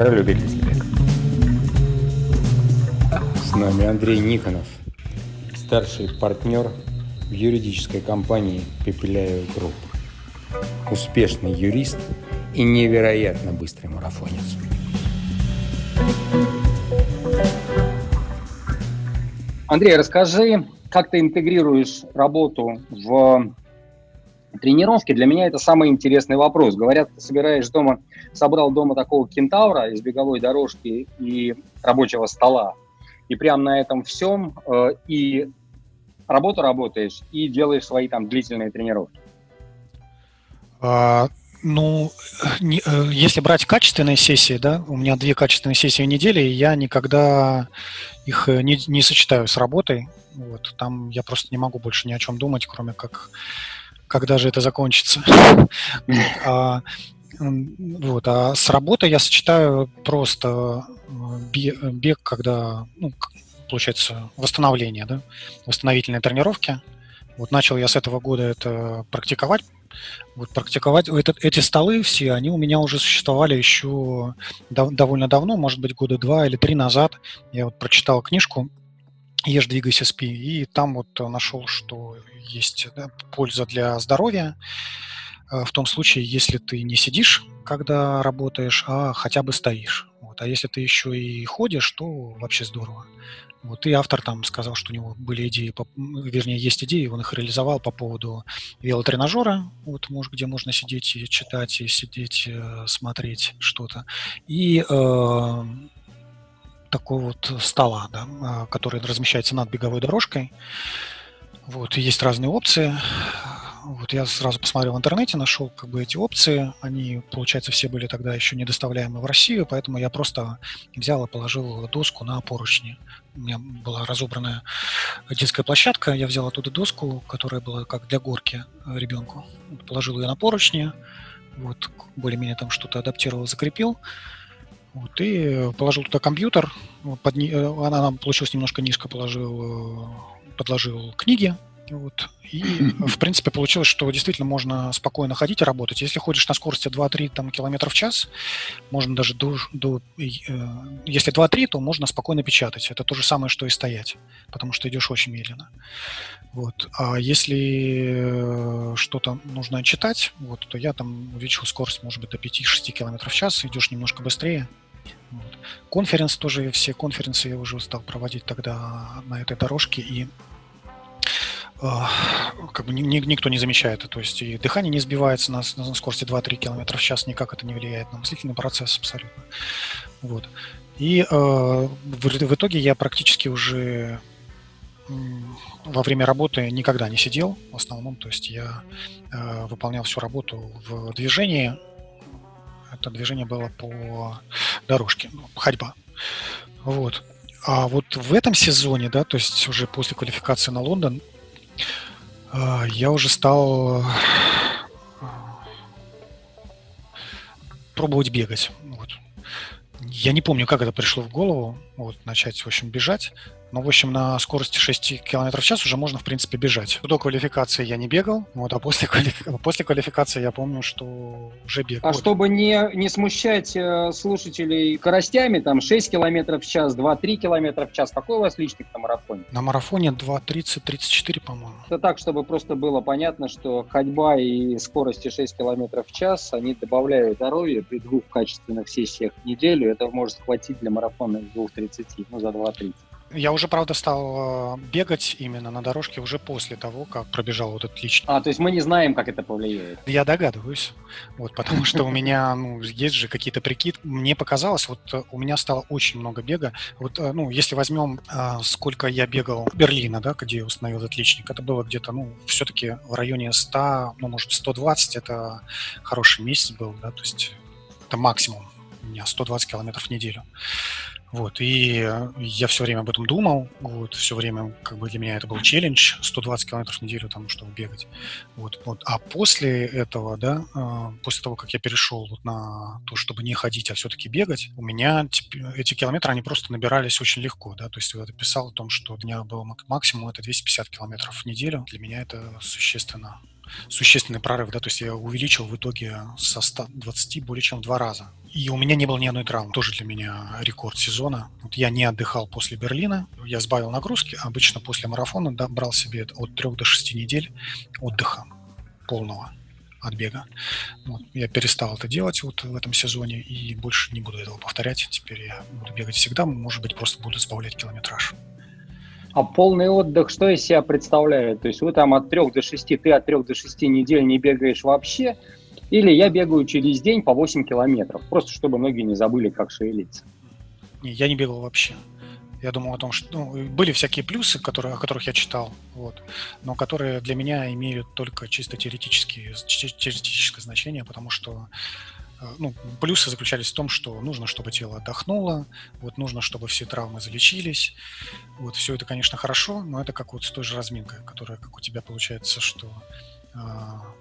Про любительский бег. С нами Андрей Никонов, старший партнер в юридической компании Пепеляев Групп. Успешный юрист и невероятно быстрый марафонец. Андрей, расскажи, как ты интегрируешь работу в тренировки? Для меня это самый интересный вопрос. Говорят, ты собираешь дома, собрал дома такого кентавра из беговой дорожки и рабочего стола, и прямо на этом всем э, и работу работаешь, и делаешь свои там длительные тренировки. А, ну, не, э, если брать качественные сессии, да, у меня две качественные сессии в неделю, и я никогда их э, не, не сочетаю с работой. Вот, там я просто не могу больше ни о чем думать, кроме как, когда же это закончится. А, вот, а с работой я сочетаю просто э, бег, когда, ну, получается, восстановление, да, восстановительные тренировки. Вот начал я с этого года это практиковать вот практиковать этот, эти столы все, они у меня уже существовали еще дов, довольно давно, может быть, года два или три назад. Я вот прочитал книжку «Ешь, двигайся, спи», и там вот нашел, что есть да, польза для здоровья э, в том случае, если ты не сидишь, когда работаешь, а хотя бы стоишь. Вот. А если ты еще и ходишь, то вообще здорово. Вот, и автор там сказал, что у него были идеи, по, вернее, есть идеи, он их реализовал по поводу велотренажера, вот, может, где можно сидеть и читать, и сидеть, э, смотреть что-то. И э, такого вот стола, да, э, который размещается над беговой дорожкой. Вот, и есть разные опции. Вот я сразу посмотрел в интернете, нашел как бы эти опции. Они, получается, все были тогда еще не доставляемы в Россию, поэтому я просто взял и положил доску на поручни. У меня была разобранная детская площадка, я взял оттуда доску, которая была как для горки ребенку. Положил ее на поручни, вот, более-менее там что-то адаптировал, закрепил. Вот, и положил туда компьютер, под, она нам получилась немножко низко, положил, подложил книги вот. И, в принципе, получилось, что действительно можно спокойно ходить и работать. Если ходишь на скорости 2-3 там, км в час, можно даже до... до э, если 2-3, то можно спокойно печатать. Это то же самое, что и стоять, потому что идешь очень медленно. Вот. А если э, что-то нужно читать, вот, то я там увеличил скорость, может быть, до 5-6 км в час, идешь немножко быстрее. Вот. Конференц тоже, все конференции я уже стал проводить тогда на этой дорожке, и как бы никто не замечает. То есть и дыхание не сбивается на, на скорости 2-3 км в час, никак это не влияет на мыслительный процесс абсолютно. Вот. И э, в, в итоге я практически уже во время работы никогда не сидел в основном, то есть я э, выполнял всю работу в движении. Это движение было по дорожке, ходьба. Вот. А вот в этом сезоне, да, то есть уже после квалификации на Лондон, я уже стал а, пробовать бегать. Вот. Я не помню, как это пришло в голову, вот, начать, в общем, бежать. Но, в общем, на скорости 6 км в час уже можно, в принципе, бежать. До квалификации я не бегал, вот, а после, квалифи... после квалификации я помню, что уже бегал. А вот. чтобы не, не смущать э, слушателей скоростями, там 6 км в час, 2-3 км в час, какой у вас личник на марафоне? На марафоне 2.30-34, по-моему. Это так, чтобы просто было понятно, что ходьба и скорости 6 км в час, они добавляют здоровье при двух качественных сессиях в неделю. Это может хватить для марафона 2.30, ну, за 2.30. Я уже, правда, стал э, бегать именно на дорожке уже после того, как пробежал вот этот личный. А, то есть мы не знаем, как это повлияет. Я догадываюсь. Вот, потому что у меня, ну, есть же какие-то прикид. Мне показалось, вот э, у меня стало очень много бега. Вот, э, ну, если возьмем, сколько я бегал в Берлина, да, где я установил этот личник, это было где-то, ну, все-таки в районе 100, ну, может, 120, это хороший месяц был, да, то есть это максимум у меня 120 километров в неделю. Вот, и я все время об этом думал, вот, все время, как бы для меня это был челлендж, 120 километров в неделю, там, чтобы бегать, вот, вот. А после этого, да, а, после того, как я перешел вот на то, чтобы не ходить, а все-таки бегать, у меня эти километры, они просто набирались очень легко, да, то есть я писал о том, что у меня был максимум это 250 километров в неделю, для меня это существенно существенный прорыв, да, то есть я увеличил в итоге со 120 более чем в два раза. И у меня не было ни одной травмы, тоже для меня рекорд сезона. Вот я не отдыхал после Берлина, я сбавил нагрузки, обычно после марафона да, брал себе от 3 до 6 недель отдыха полного от бега. Вот. Я перестал это делать вот в этом сезоне и больше не буду этого повторять. Теперь я буду бегать всегда, может быть, просто буду сбавлять километраж. А полный отдых что из себя представляет? То есть вы там от 3 до 6, ты от 3 до 6 недель не бегаешь вообще, или я бегаю через день по 8 километров, просто чтобы ноги не забыли, как шевелиться? Не, я не бегал вообще. Я думал о том, что ну, были всякие плюсы, которые, о которых я читал, вот, но которые для меня имеют только чисто теоретические, теоретическое значение, потому что ну, плюсы заключались в том, что нужно, чтобы тело отдохнуло, вот нужно, чтобы все травмы залечились. Вот все это, конечно, хорошо, но это как вот с той же разминкой, которая, как у тебя получается, что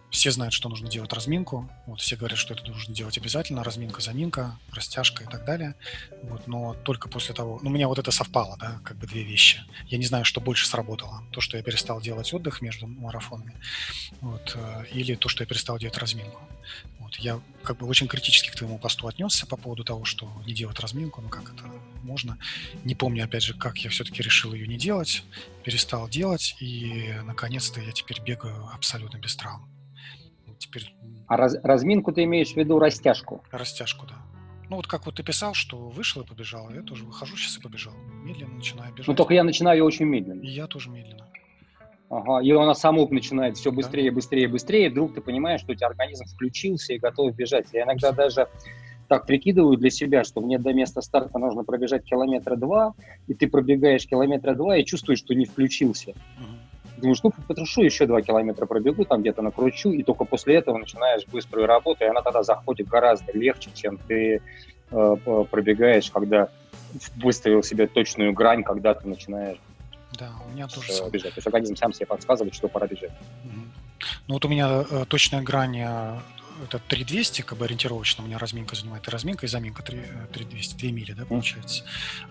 все знают, что нужно делать разминку. Вот, все говорят, что это нужно делать обязательно. Разминка, заминка, растяжка и так далее. Вот, но только после того... Ну, у меня вот это совпало, да, как бы две вещи. Я не знаю, что больше сработало. То, что я перестал делать отдых между марафонами, вот, э, или то, что я перестал делать разминку. Вот, я как бы очень критически к твоему посту отнесся по поводу того, что не делать разминку, ну как это можно. Не помню, опять же, как я все-таки решил ее не делать, перестал делать, и наконец-то я теперь бегаю абсолютно без травм. Теперь... А раз, разминку ты имеешь в виду растяжку? Растяжку, да. Ну вот как вот ты писал, что вышел и побежал, я тоже выхожу сейчас и побежал. Медленно начинаю бежать. Ну только я начинаю очень медленно. И я тоже медленно. Ага, и она само начинает все быстрее, да. быстрее, быстрее, и вдруг ты понимаешь, что у тебя организм включился и готов бежать. Я иногда даже так прикидываю для себя, что мне до места старта нужно пробежать километра два, и ты пробегаешь километра два и чувствуешь, что не включился. Uh-huh. Думаешь, ну, потрушу еще два километра пробегу, там где-то накручу, и только после этого начинаешь быструю работу, и она тогда заходит гораздо легче, чем ты э, пробегаешь, когда выставил себе точную грань, когда ты начинаешь да, у меня тоже э, бежать. То есть организм сам себе подсказывает, что пора бежать. Ну вот у меня э, точная грань это 3200, как бы ориентировочно у меня разминка занимает, и разминка, и заминка 3, 3200, 2 мили, да, получается.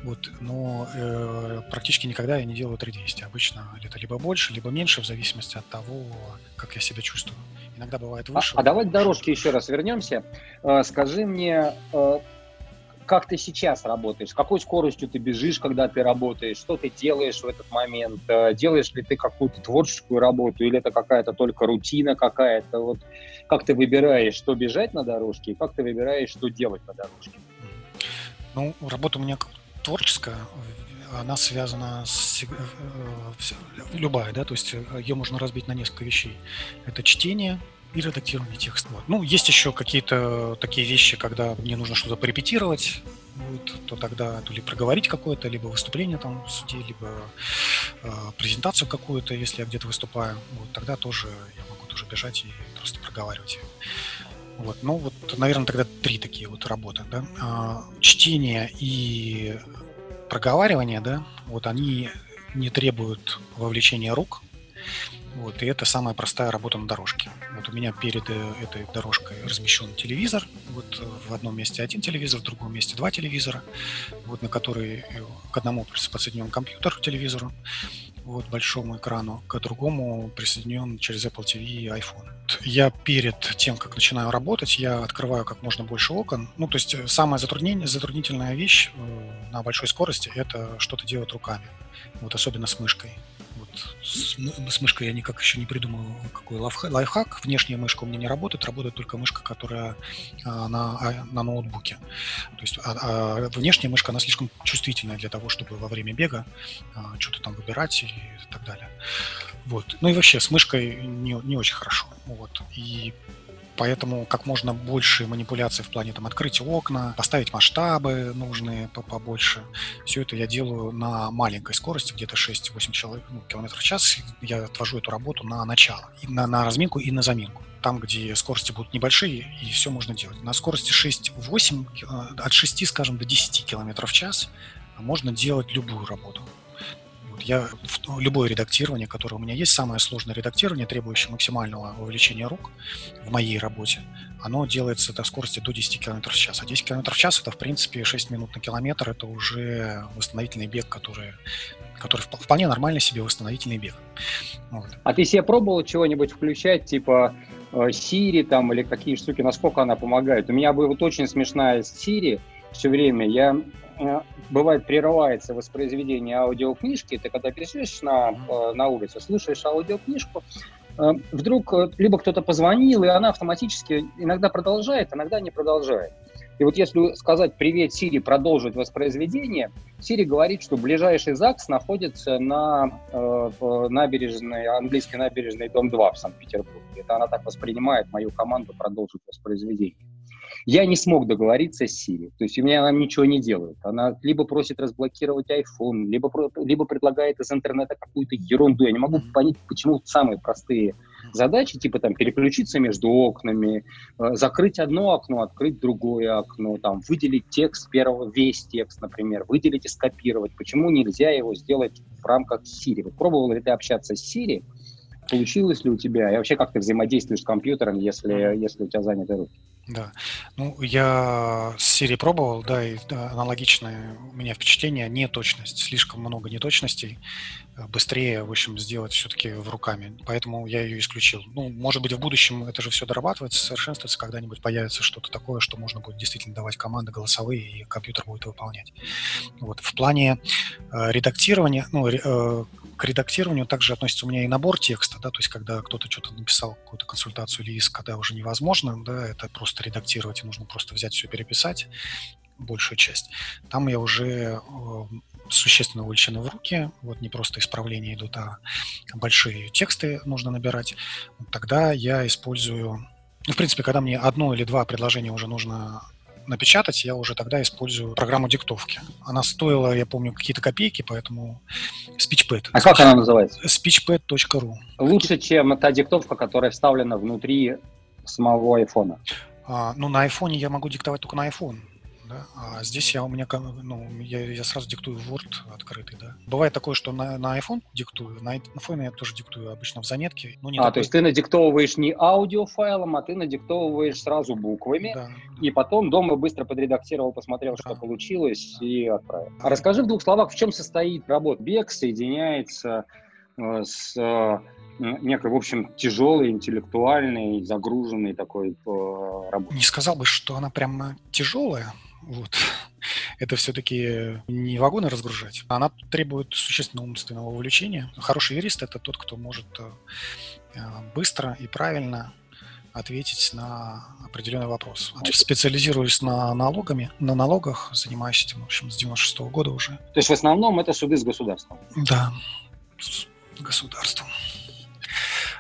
Вот, но э, практически никогда я не делаю 3200. Обычно это либо больше, либо меньше, в зависимости от того, как я себя чувствую. Иногда бывает выше. А, а давай к дорожке еще раз вернемся. Э, скажи мне, э, как ты сейчас работаешь, какой скоростью ты бежишь, когда ты работаешь, что ты делаешь в этот момент, э, делаешь ли ты какую-то творческую работу, или это какая-то только рутина какая-то, вот как ты выбираешь, что бежать на дорожке, и как ты выбираешь, что делать на дорожке? Ну, работа у меня творческая, она связана с э, любая, да, то есть ее можно разбить на несколько вещей. Это чтение, и редактирование текста. Вот. Ну, есть еще какие-то такие вещи, когда мне нужно что-то порепетировать, вот, то тогда то ли проговорить какое-то, либо выступление там в суде, либо э, презентацию какую-то, если я где-то выступаю, вот, тогда тоже я могу тоже бежать и просто проговаривать. Вот, ну вот, наверное, тогда три такие вот работы, да. А, чтение и проговаривание, да, вот они не требуют вовлечения рук, вот, и это самая простая работа на дорожке. Вот у меня перед э, этой дорожкой размещен телевизор. Вот в одном месте один телевизор, в другом месте два телевизора, вот, на который э, к одному подсоединен компьютер к телевизору, вот, большому экрану, к другому присоединен через Apple TV iPhone. Я перед тем, как начинаю работать, я открываю как можно больше окон. Ну, то есть э, самая затруднение, затруднительная вещь на большой скорости – это что-то делать руками, вот особенно с мышкой с, мышкой я никак еще не придумал, какой лайфхак. Внешняя мышка у меня не работает, работает только мышка, которая а, на, а, на ноутбуке. То есть а, а внешняя мышка, она слишком чувствительная для того, чтобы во время бега а, что-то там выбирать и так далее. Вот. Ну и вообще с мышкой не, не очень хорошо. Вот. И Поэтому как можно больше манипуляций в плане там открыть окна, поставить масштабы нужные побольше. Все это я делаю на маленькой скорости, где-то 6-8 человек, ну, километров в час. Я отвожу эту работу на начало, и на, на разминку и на заминку там, где скорости будут небольшие, и все можно делать. На скорости 6-8, э, от 6, скажем, до 10 км в час можно делать любую работу. Я ну, любое редактирование, которое у меня есть, самое сложное редактирование, требующее максимального вовлечения рук в моей работе, оно делается до скорости до 10 км в час. А 10 км в час это, в принципе, 6 минут на километр, это уже восстановительный бег, который, который вполне нормально себе восстановительный бег. Вот. А ты себе пробовал чего-нибудь включать, типа э, Siri там или какие штуки, насколько она помогает? У меня была вот очень смешная Siri все время. Я э, бывает прерывается воспроизведение аудиокнижки, ты когда пересечешь на, э, на улицу, слушаешь аудиокнижку, вдруг либо кто-то позвонил, и она автоматически иногда продолжает, иногда не продолжает. И вот если сказать «Привет, Сири, продолжить воспроизведение», Сири говорит, что ближайший ЗАГС находится на э, набережной, английской набережной Дом 2 в Санкт-Петербурге. Это она так воспринимает мою команду продолжить воспроизведение. Я не смог договориться с Сири, то есть у меня она ничего не делает. Она либо просит разблокировать iPhone, либо, либо предлагает из интернета какую-то ерунду. Я не могу понять, почему самые простые задачи, типа там переключиться между окнами, э, закрыть одно окно, открыть другое окно, там выделить текст первого, весь текст, например, выделить и скопировать. Почему нельзя его сделать в рамках Siri? Вот пробовал ли ты общаться с Siri? Получилось ли у тебя? И вообще, как ты взаимодействуешь с компьютером, если, если у тебя заняты руки? Да. Ну, я с Siri пробовал, да, и да, аналогичное у меня впечатление, неточность, слишком много неточностей, э, быстрее, в общем, сделать все-таки в руками, поэтому я ее исключил. Ну, может быть, в будущем это же все дорабатывается, совершенствуется, когда-нибудь появится что-то такое, что можно будет действительно давать команды голосовые, и компьютер будет выполнять. Вот. В плане э, редактирования, ну, э, к редактированию также относится у меня и набор текста, да, то есть когда кто-то что-то написал, какую-то консультацию или иск, когда уже невозможно, да, это просто редактировать, и нужно просто взять все переписать, большую часть. Там я уже э, существенно увлечены в руки, вот не просто исправления идут, а большие тексты нужно набирать. Тогда я использую, ну, в принципе, когда мне одно или два предложения уже нужно напечатать, я уже тогда использую программу диктовки. Она стоила, я помню, какие-то копейки, поэтому SpeechPad. А как она называется? Speechpad.ru. Лучше, чем та диктовка, которая вставлена внутри самого айфона. А, ну, на айфоне я могу диктовать только на iPhone да, а здесь я у меня, ну, я, я сразу диктую Word открытый, да. Бывает такое, что на, на iPhone диктую, на iPhone я тоже диктую обычно в заметке. Ну, не а, такой... то есть ты надиктовываешь не аудиофайлом, а ты надиктовываешь сразу буквами, да, и потом дома быстро подредактировал, посмотрел, да. что получилось, да. и отправил. А расскажи в двух словах, в чем состоит работа. Бег соединяется э, с э, некой, в общем, тяжелой, интеллектуальной, загруженной такой э, работой. Не сказал бы, что она прямо тяжелая, вот. Это все-таки не вагоны разгружать. Она требует существенного умственного увлечения. Хороший юрист – это тот, кто может э, э, быстро и правильно ответить на определенный вопрос. Специализируюсь на налогами, на налогах, занимаюсь этим, в общем, с 96 -го года уже. То есть в основном это суды с государством? Да, с государством.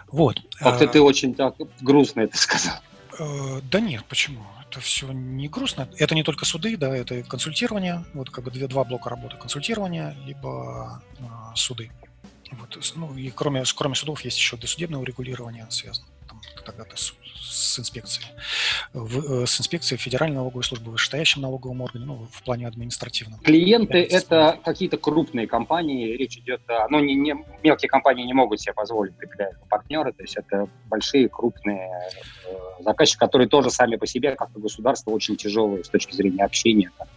Вот. Как-то э, ты очень так грустно это сказал. Да нет, почему? Это все не грустно. Это не только суды, да, это консультирование, вот как бы две, два блока работы. Консультирование, либо э, суды. Вот, ну, и кроме, кроме судов есть еще досудебное урегулирование связано там, тогда-то с, с инспекцией. В, э, с инспекцией Федеральной налоговой службы, вышестоящим налоговым органом, ну, в плане административном. Клиенты – это какие-то крупные компании, речь идет о… Ну, не, не, мелкие компании не могут себе позволить припилять партнеры, то есть это большие, крупные э, заказчики, которые тоже сами по себе, как и государство, очень тяжелые с точки зрения общения. Там,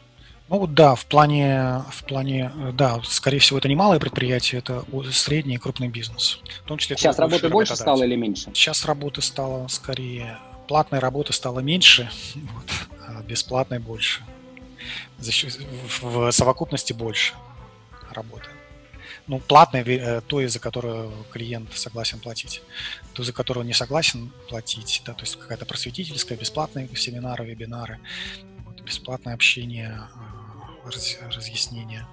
ну да, в плане, в плане, да, скорее всего, это не малое предприятие, это средний и крупный бизнес. В том числе Сейчас работы больше стало или меньше? Сейчас работы стало скорее, платной работы стало меньше, вот, а бесплатной больше. В совокупности больше работы. Ну, платной, э, то, из-за которого клиент согласен платить. То, из-за которого не согласен платить, да, то есть какая-то просветительская, бесплатные семинары, вебинары, вот, бесплатное общение, а, раз, разъяснения.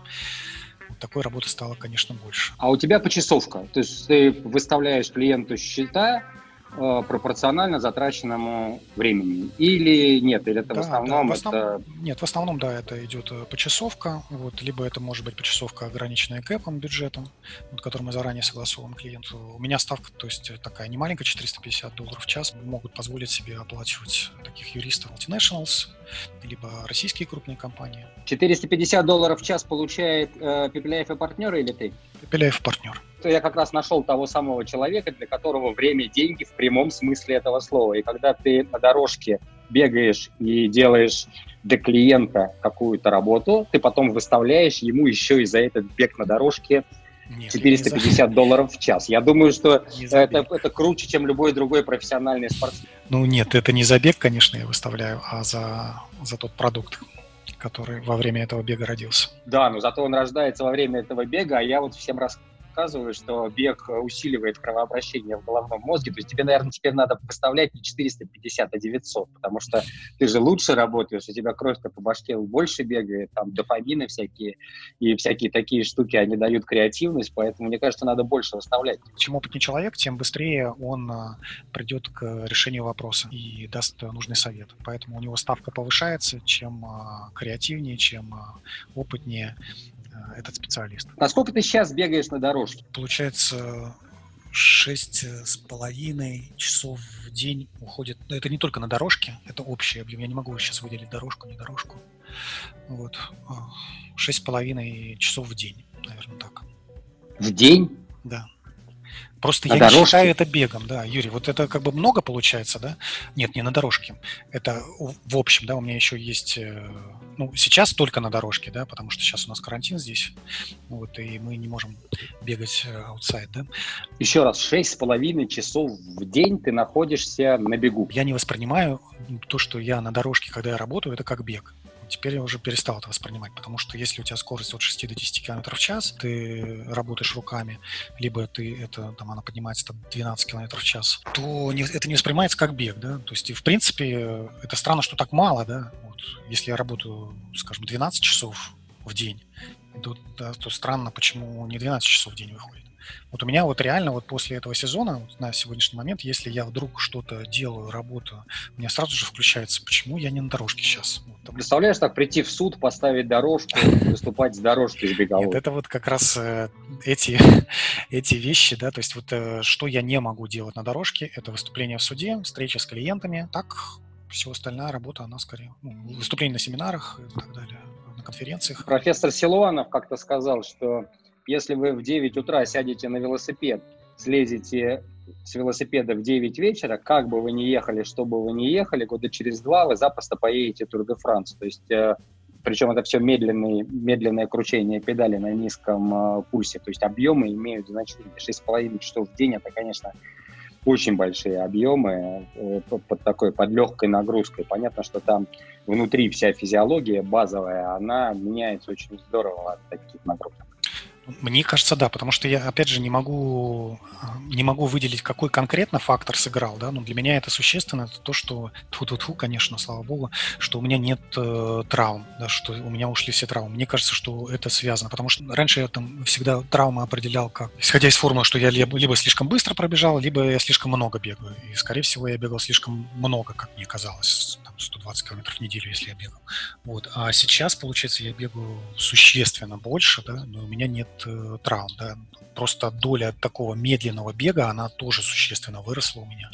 такой работы стало, конечно, больше. А у тебя почасовка? То есть ты выставляешь клиенту счета, пропорционально затраченному времени. Или нет, или это да, в основном да, в основ... это... Нет, в основном, да, это идет э, почасовка, вот, либо это может быть почасовка, ограниченная кэпом, бюджетом, вот, который мы заранее согласовываем клиенту. У меня ставка, то есть такая не маленькая, 450 долларов в час, могут позволить себе оплачивать таких юристов multinationals, либо российские крупные компании. 450 долларов в час получает э, Пепеляев и партнеры или ты? Пепеляев партнер я как раз нашел того самого человека, для которого время – деньги в прямом смысле этого слова. И когда ты на дорожке бегаешь и делаешь для клиента какую-то работу, ты потом выставляешь ему еще и за этот бег на дорожке Нет, 450 долларов в час. Я думаю, что это, это круче, чем любой другой профессиональный спортсмен. Ну нет, это не за бег, конечно, я выставляю, а за, за тот продукт, который во время этого бега родился. Да, но зато он рождается во время этого бега, а я вот всем рассказываю рассказываю, что бег усиливает кровообращение в головном мозге, то есть тебе, наверное, теперь надо поставлять не 450, а 900, потому что ты же лучше работаешь, у тебя кровь-то по башке больше бегает, там дофамины всякие и всякие такие штуки, они дают креативность, поэтому, мне кажется, надо больше выставлять. Чем опытнее человек, тем быстрее он а, придет к решению вопроса и даст нужный совет. Поэтому у него ставка повышается, чем а, креативнее, чем опытнее Э, этот специалист. Насколько ты сейчас бегаешь на дорожке? Получается, шесть с половиной часов в день уходит. Но это не только на дорожке, это общий объем. Я не могу сейчас выделить дорожку, не дорожку. Вот. А, шесть с половиной часов в день, наверное, так. В день? Да. Просто на я дорожке? не считаю это бегом, да, Юрий. Вот это как бы много получается, да? Нет, не на дорожке. Это в общем, да, у меня еще есть э, ну, сейчас только на дорожке, да, потому что сейчас у нас карантин здесь, вот, и мы не можем бегать аутсайд, да. Еще раз, шесть с половиной часов в день ты находишься на бегу. Я не воспринимаю то, что я на дорожке, когда я работаю, это как бег. Теперь я уже перестал это воспринимать, потому что если у тебя скорость от 6 до 10 км в час, ты работаешь руками, либо ты это, там, она поднимается до 12 км в час, то не, это не воспринимается как бег, да, то есть, в принципе, это странно, что так мало, да, вот, если я работаю, скажем, 12 часов в день, то, да, то странно, почему не 12 часов в день выходит. Вот у меня вот реально вот после этого сезона, вот на сегодняшний момент, если я вдруг что-то делаю, работаю, у меня сразу же включается, почему я не на дорожке сейчас. Вот. Представляешь, так прийти в суд, поставить дорожку, выступать с дорожки с беговой? Нет, это вот как раз э, эти, эти вещи, да, то есть вот э, что я не могу делать на дорожке, это выступление в суде, встреча с клиентами, так все остальная работа, она скорее, ну, выступление на семинарах и так далее, на конференциях. Профессор Силуанов как-то сказал, что если вы в 9 утра сядете на велосипед, слезете с велосипеда в 9 вечера, как бы вы ни ехали, что бы вы ни ехали, года через два вы запросто поедете Тур де Франс. То есть, э, причем это все медленные, медленное кручение педали на низком э, пульсе. То есть объемы имеют значение. 6,5 часов в день это, конечно, очень большие объемы э, под такой, под легкой нагрузкой. Понятно, что там внутри вся физиология базовая, она меняется очень здорово от таких нагрузок. Мне кажется, да, потому что я, опять же, не могу, не могу выделить, какой конкретно фактор сыграл, да, но для меня это существенно, это то, что, тьфу -тьфу -тьфу, конечно, слава богу, что у меня нет э, травм, да, что у меня ушли все травмы. Мне кажется, что это связано, потому что раньше я там всегда травмы определял как, исходя из формулы, что я либо, либо слишком быстро пробежал, либо я слишком много бегаю, и, скорее всего, я бегал слишком много, как мне казалось, там, 120 километров в неделю, если я бегал. Вот. А сейчас, получается, я бегаю существенно больше, да, но у меня нет э, травм. Да. Просто доля такого медленного бега, она тоже существенно выросла у меня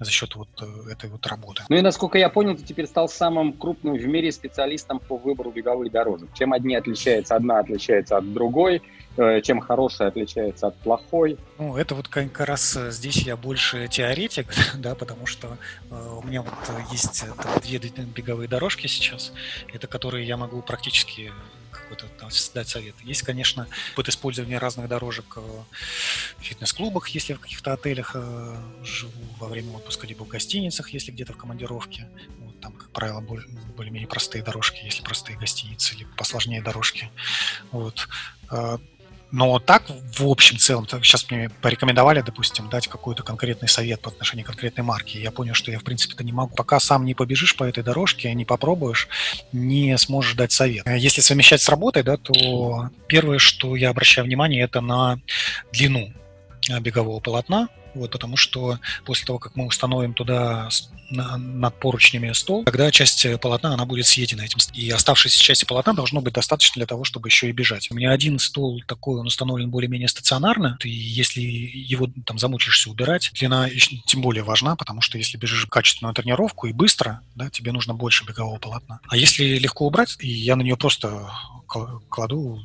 за счет вот э, этой вот работы. Ну и насколько я понял, ты теперь стал самым крупным в мире специалистом по выбору беговых дорожек. Чем одни отличаются, одна отличается от другой, э, чем хорошая отличается от плохой. Ну, это вот как раз э, здесь я больше теоретик, да, потому что у меня вот есть две беговые дорожки сейчас, это которые я могу практически какой-то там, дать совет. Есть, конечно, опыт использования разных дорожек в фитнес-клубах, если в каких-то отелях э, живу во время отпуска, либо в гостиницах, если где-то в командировке. Вот, там, как правило, более-менее простые дорожки, если простые гостиницы, либо посложнее дорожки. Вот. Э, но так, в общем целом, сейчас мне порекомендовали, допустим, дать какой-то конкретный совет по отношению к конкретной марке. Я понял, что я, в принципе-то, не могу. Пока сам не побежишь по этой дорожке, не попробуешь, не сможешь дать совет. Если совмещать с работой, да, то первое, что я обращаю внимание, это на длину бегового полотна, вот, потому что после того, как мы установим туда на, над поручнями стол, тогда часть полотна, она будет съедена этим. И оставшейся части полотна должно быть достаточно для того, чтобы еще и бежать. У меня один стол такой, он установлен более-менее стационарно, и если его там замучишься убирать, длина тем более важна, потому что если бежишь качественную тренировку и быстро, да, тебе нужно больше бегового полотна. А если легко убрать, и я на нее просто кладу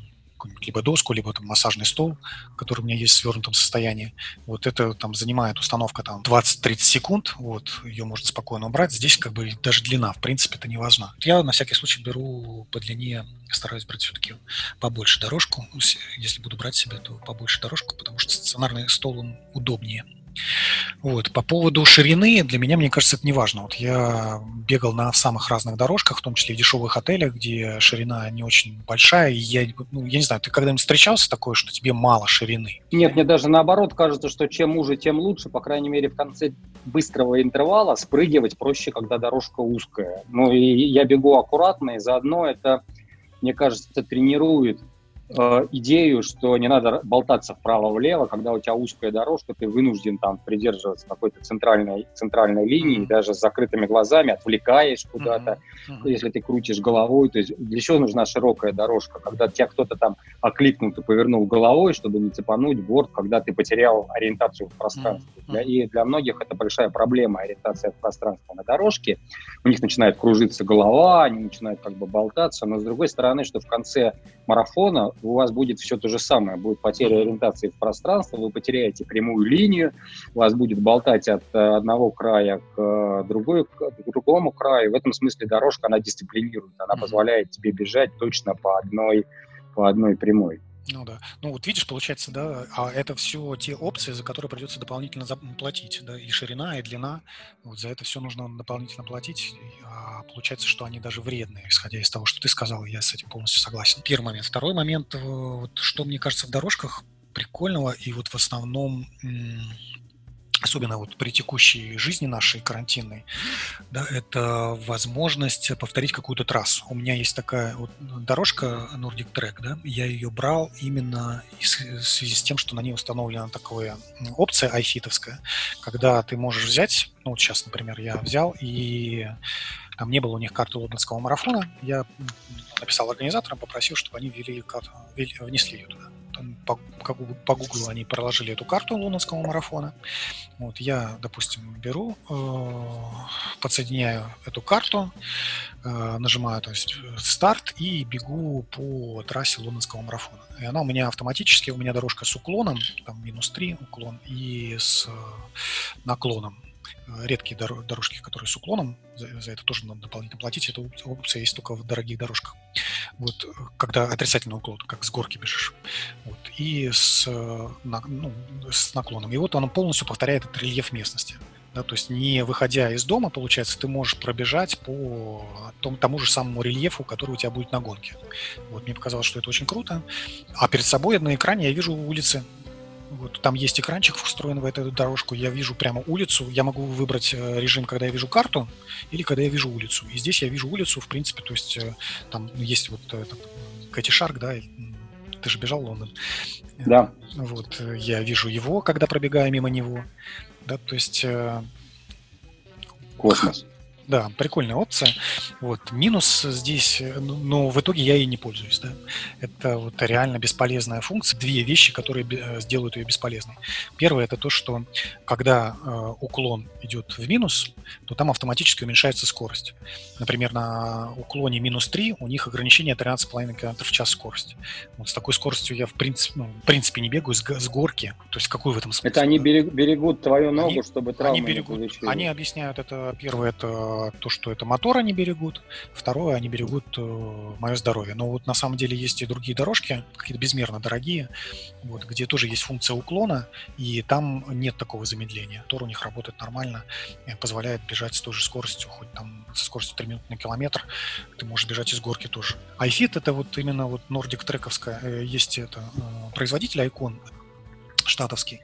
либо доску, либо там массажный стол, который у меня есть в свернутом состоянии. Вот это там занимает установка там 20-30 секунд, вот, ее можно спокойно убрать. Здесь как бы даже длина, в принципе, это не важно. Я на всякий случай беру по длине, стараюсь брать все-таки побольше дорожку. Если буду брать себе, то побольше дорожку, потому что стационарный стол, он удобнее. Вот. По поводу ширины, для меня, мне кажется, это не важно. Вот я бегал на самых разных дорожках, в том числе в дешевых отелях, где ширина не очень большая. И я, ну, я не знаю, ты когда-нибудь встречался такое, что тебе мало ширины? Нет, мне даже наоборот кажется, что чем уже, тем лучше. По крайней мере, в конце быстрого интервала спрыгивать проще, когда дорожка узкая. Ну и я бегу аккуратно, и заодно это, мне кажется, тренирует Э, идею, что не надо болтаться вправо-влево, когда у тебя узкая дорожка, ты вынужден там придерживаться какой-то центральной, центральной линии, mm-hmm. даже с закрытыми глазами, отвлекаешь куда-то, mm-hmm. если ты крутишь головой. То есть для чего нужна широкая дорожка? Когда тебя кто-то там окликнул, ты повернул головой, чтобы не цепануть борт, когда ты потерял ориентацию в пространстве. Mm-hmm. Для, и для многих это большая проблема, ориентация в пространстве на дорожке. У них начинает кружиться голова, они начинают как бы болтаться, но с другой стороны, что в конце марафона у вас будет все то же самое. Будет потеря ориентации в пространство, вы потеряете прямую линию, вас будет болтать от э, одного края к, э, другой, к другому краю. В этом смысле дорожка, она дисциплинирует, она позволяет тебе бежать точно по одной, по одной прямой. Ну да. Ну вот видишь, получается, да, а это все те опции, за которые придется дополнительно платить, да, и ширина, и длина. Вот за это все нужно дополнительно платить. А получается, что они даже вредные, исходя из того, что ты сказал, я с этим полностью согласен. Первый момент. Второй момент, э, вот, что мне кажется в дорожках прикольного, и вот в основном особенно вот при текущей жизни нашей карантинной, да, это возможность повторить какую-то трассу. У меня есть такая вот дорожка Nordic Track, да, я ее брал именно в связи с тем, что на ней установлена такая опция айфитовская, когда ты можешь взять, ну вот сейчас, например, я взял и там не было у них карты лондонского марафона, я написал организаторам, попросил, чтобы они ввели карту, внесли ее туда там, по, по Google они проложили эту карту лондонского марафона. Вот я, допустим, беру, э, подсоединяю эту карту, э, нажимаю то есть, старт и бегу по трассе лондонского марафона. И она у меня автоматически, у меня дорожка с уклоном, там минус 3 уклон, и с наклоном редкие дорожки, которые с уклоном, за, за это тоже надо дополнительно платить. Эта опция есть только в дорогих дорожках. Вот, когда отрицательный уклон, как с горки бежишь. Вот, и с, на, ну, с наклоном. И вот он полностью повторяет этот рельеф местности. Да, то есть не выходя из дома, получается, ты можешь пробежать по тому, тому же самому рельефу, который у тебя будет на гонке. Вот, мне показалось, что это очень круто. А перед собой на экране я вижу улицы, вот там есть экранчик встроен в эту дорожку, я вижу прямо улицу, я могу выбрать э, режим, когда я вижу карту, или когда я вижу улицу. И здесь я вижу улицу, в принципе, то есть э, там есть вот этот Кэти Шарк, да, ты же бежал в Лондон. Да. Вот, э, я вижу его, когда пробегаю мимо него, да, то есть... Космос. Да, прикольная опция. Вот. Минус здесь, но ну, ну, в итоге я ей не пользуюсь. Да? Это вот реально бесполезная функция. Две вещи, которые сделают ее бесполезной. Первое это то, что когда э, уклон идет в минус, то там автоматически уменьшается скорость. Например, на уклоне минус 3 у них ограничение 13,5 км в час скорость. Вот с такой скоростью я в принципе, ну, в принципе не бегаю с, с горки. То есть какой в этом смысл? Это они берегут твою ногу, они, чтобы травмы они берегут, не Они объясняют это. Первое это то, что это мотор они берегут, второе, они берегут э, мое здоровье. Но вот на самом деле есть и другие дорожки, какие-то безмерно дорогие, вот, где тоже есть функция уклона, и там нет такого замедления. Мотор у них работает нормально, позволяет бежать с той же скоростью, хоть там со скоростью 3 минуты на километр, ты можешь бежать из горки тоже. iFit это вот именно вот Nordic трековская, э, есть это э, производитель Icon, штатовский.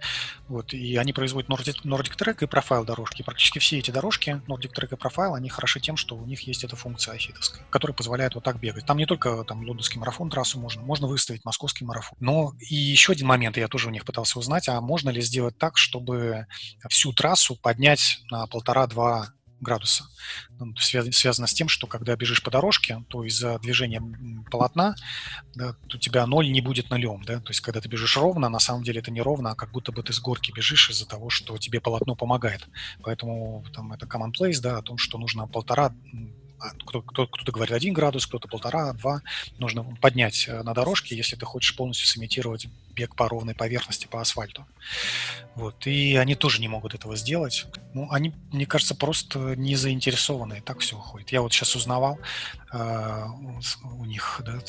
Вот, и они производят Nordic, Nordic Track и профайл дорожки. Практически все эти дорожки, Nordic Track и профайл, они хороши тем, что у них есть эта функция ахитовская, которая позволяет вот так бегать. Там не только там лондонский марафон трассу можно, можно выставить московский марафон. Но и еще один момент я тоже у них пытался узнать, а можно ли сделать так, чтобы всю трассу поднять на полтора-два градуса. Ну, связано с тем, что когда бежишь по дорожке, то из-за движения полотна да, у тебя ноль не будет нулем. Да? То есть когда ты бежишь ровно, на самом деле это не ровно, а как будто бы ты с горки бежишь из-за того, что тебе полотно помогает. Поэтому там это common place, да, о том, что нужно полтора а, кто, кто-то говорит один градус, кто-то полтора, два, нужно поднять э, на дорожке, если ты хочешь полностью сымитировать бег по ровной поверхности, по асфальту. Вот. И они тоже не могут этого сделать. Ну, они, мне кажется, просто не заинтересованы. Так все уходит. Я вот сейчас узнавал э, у них, да,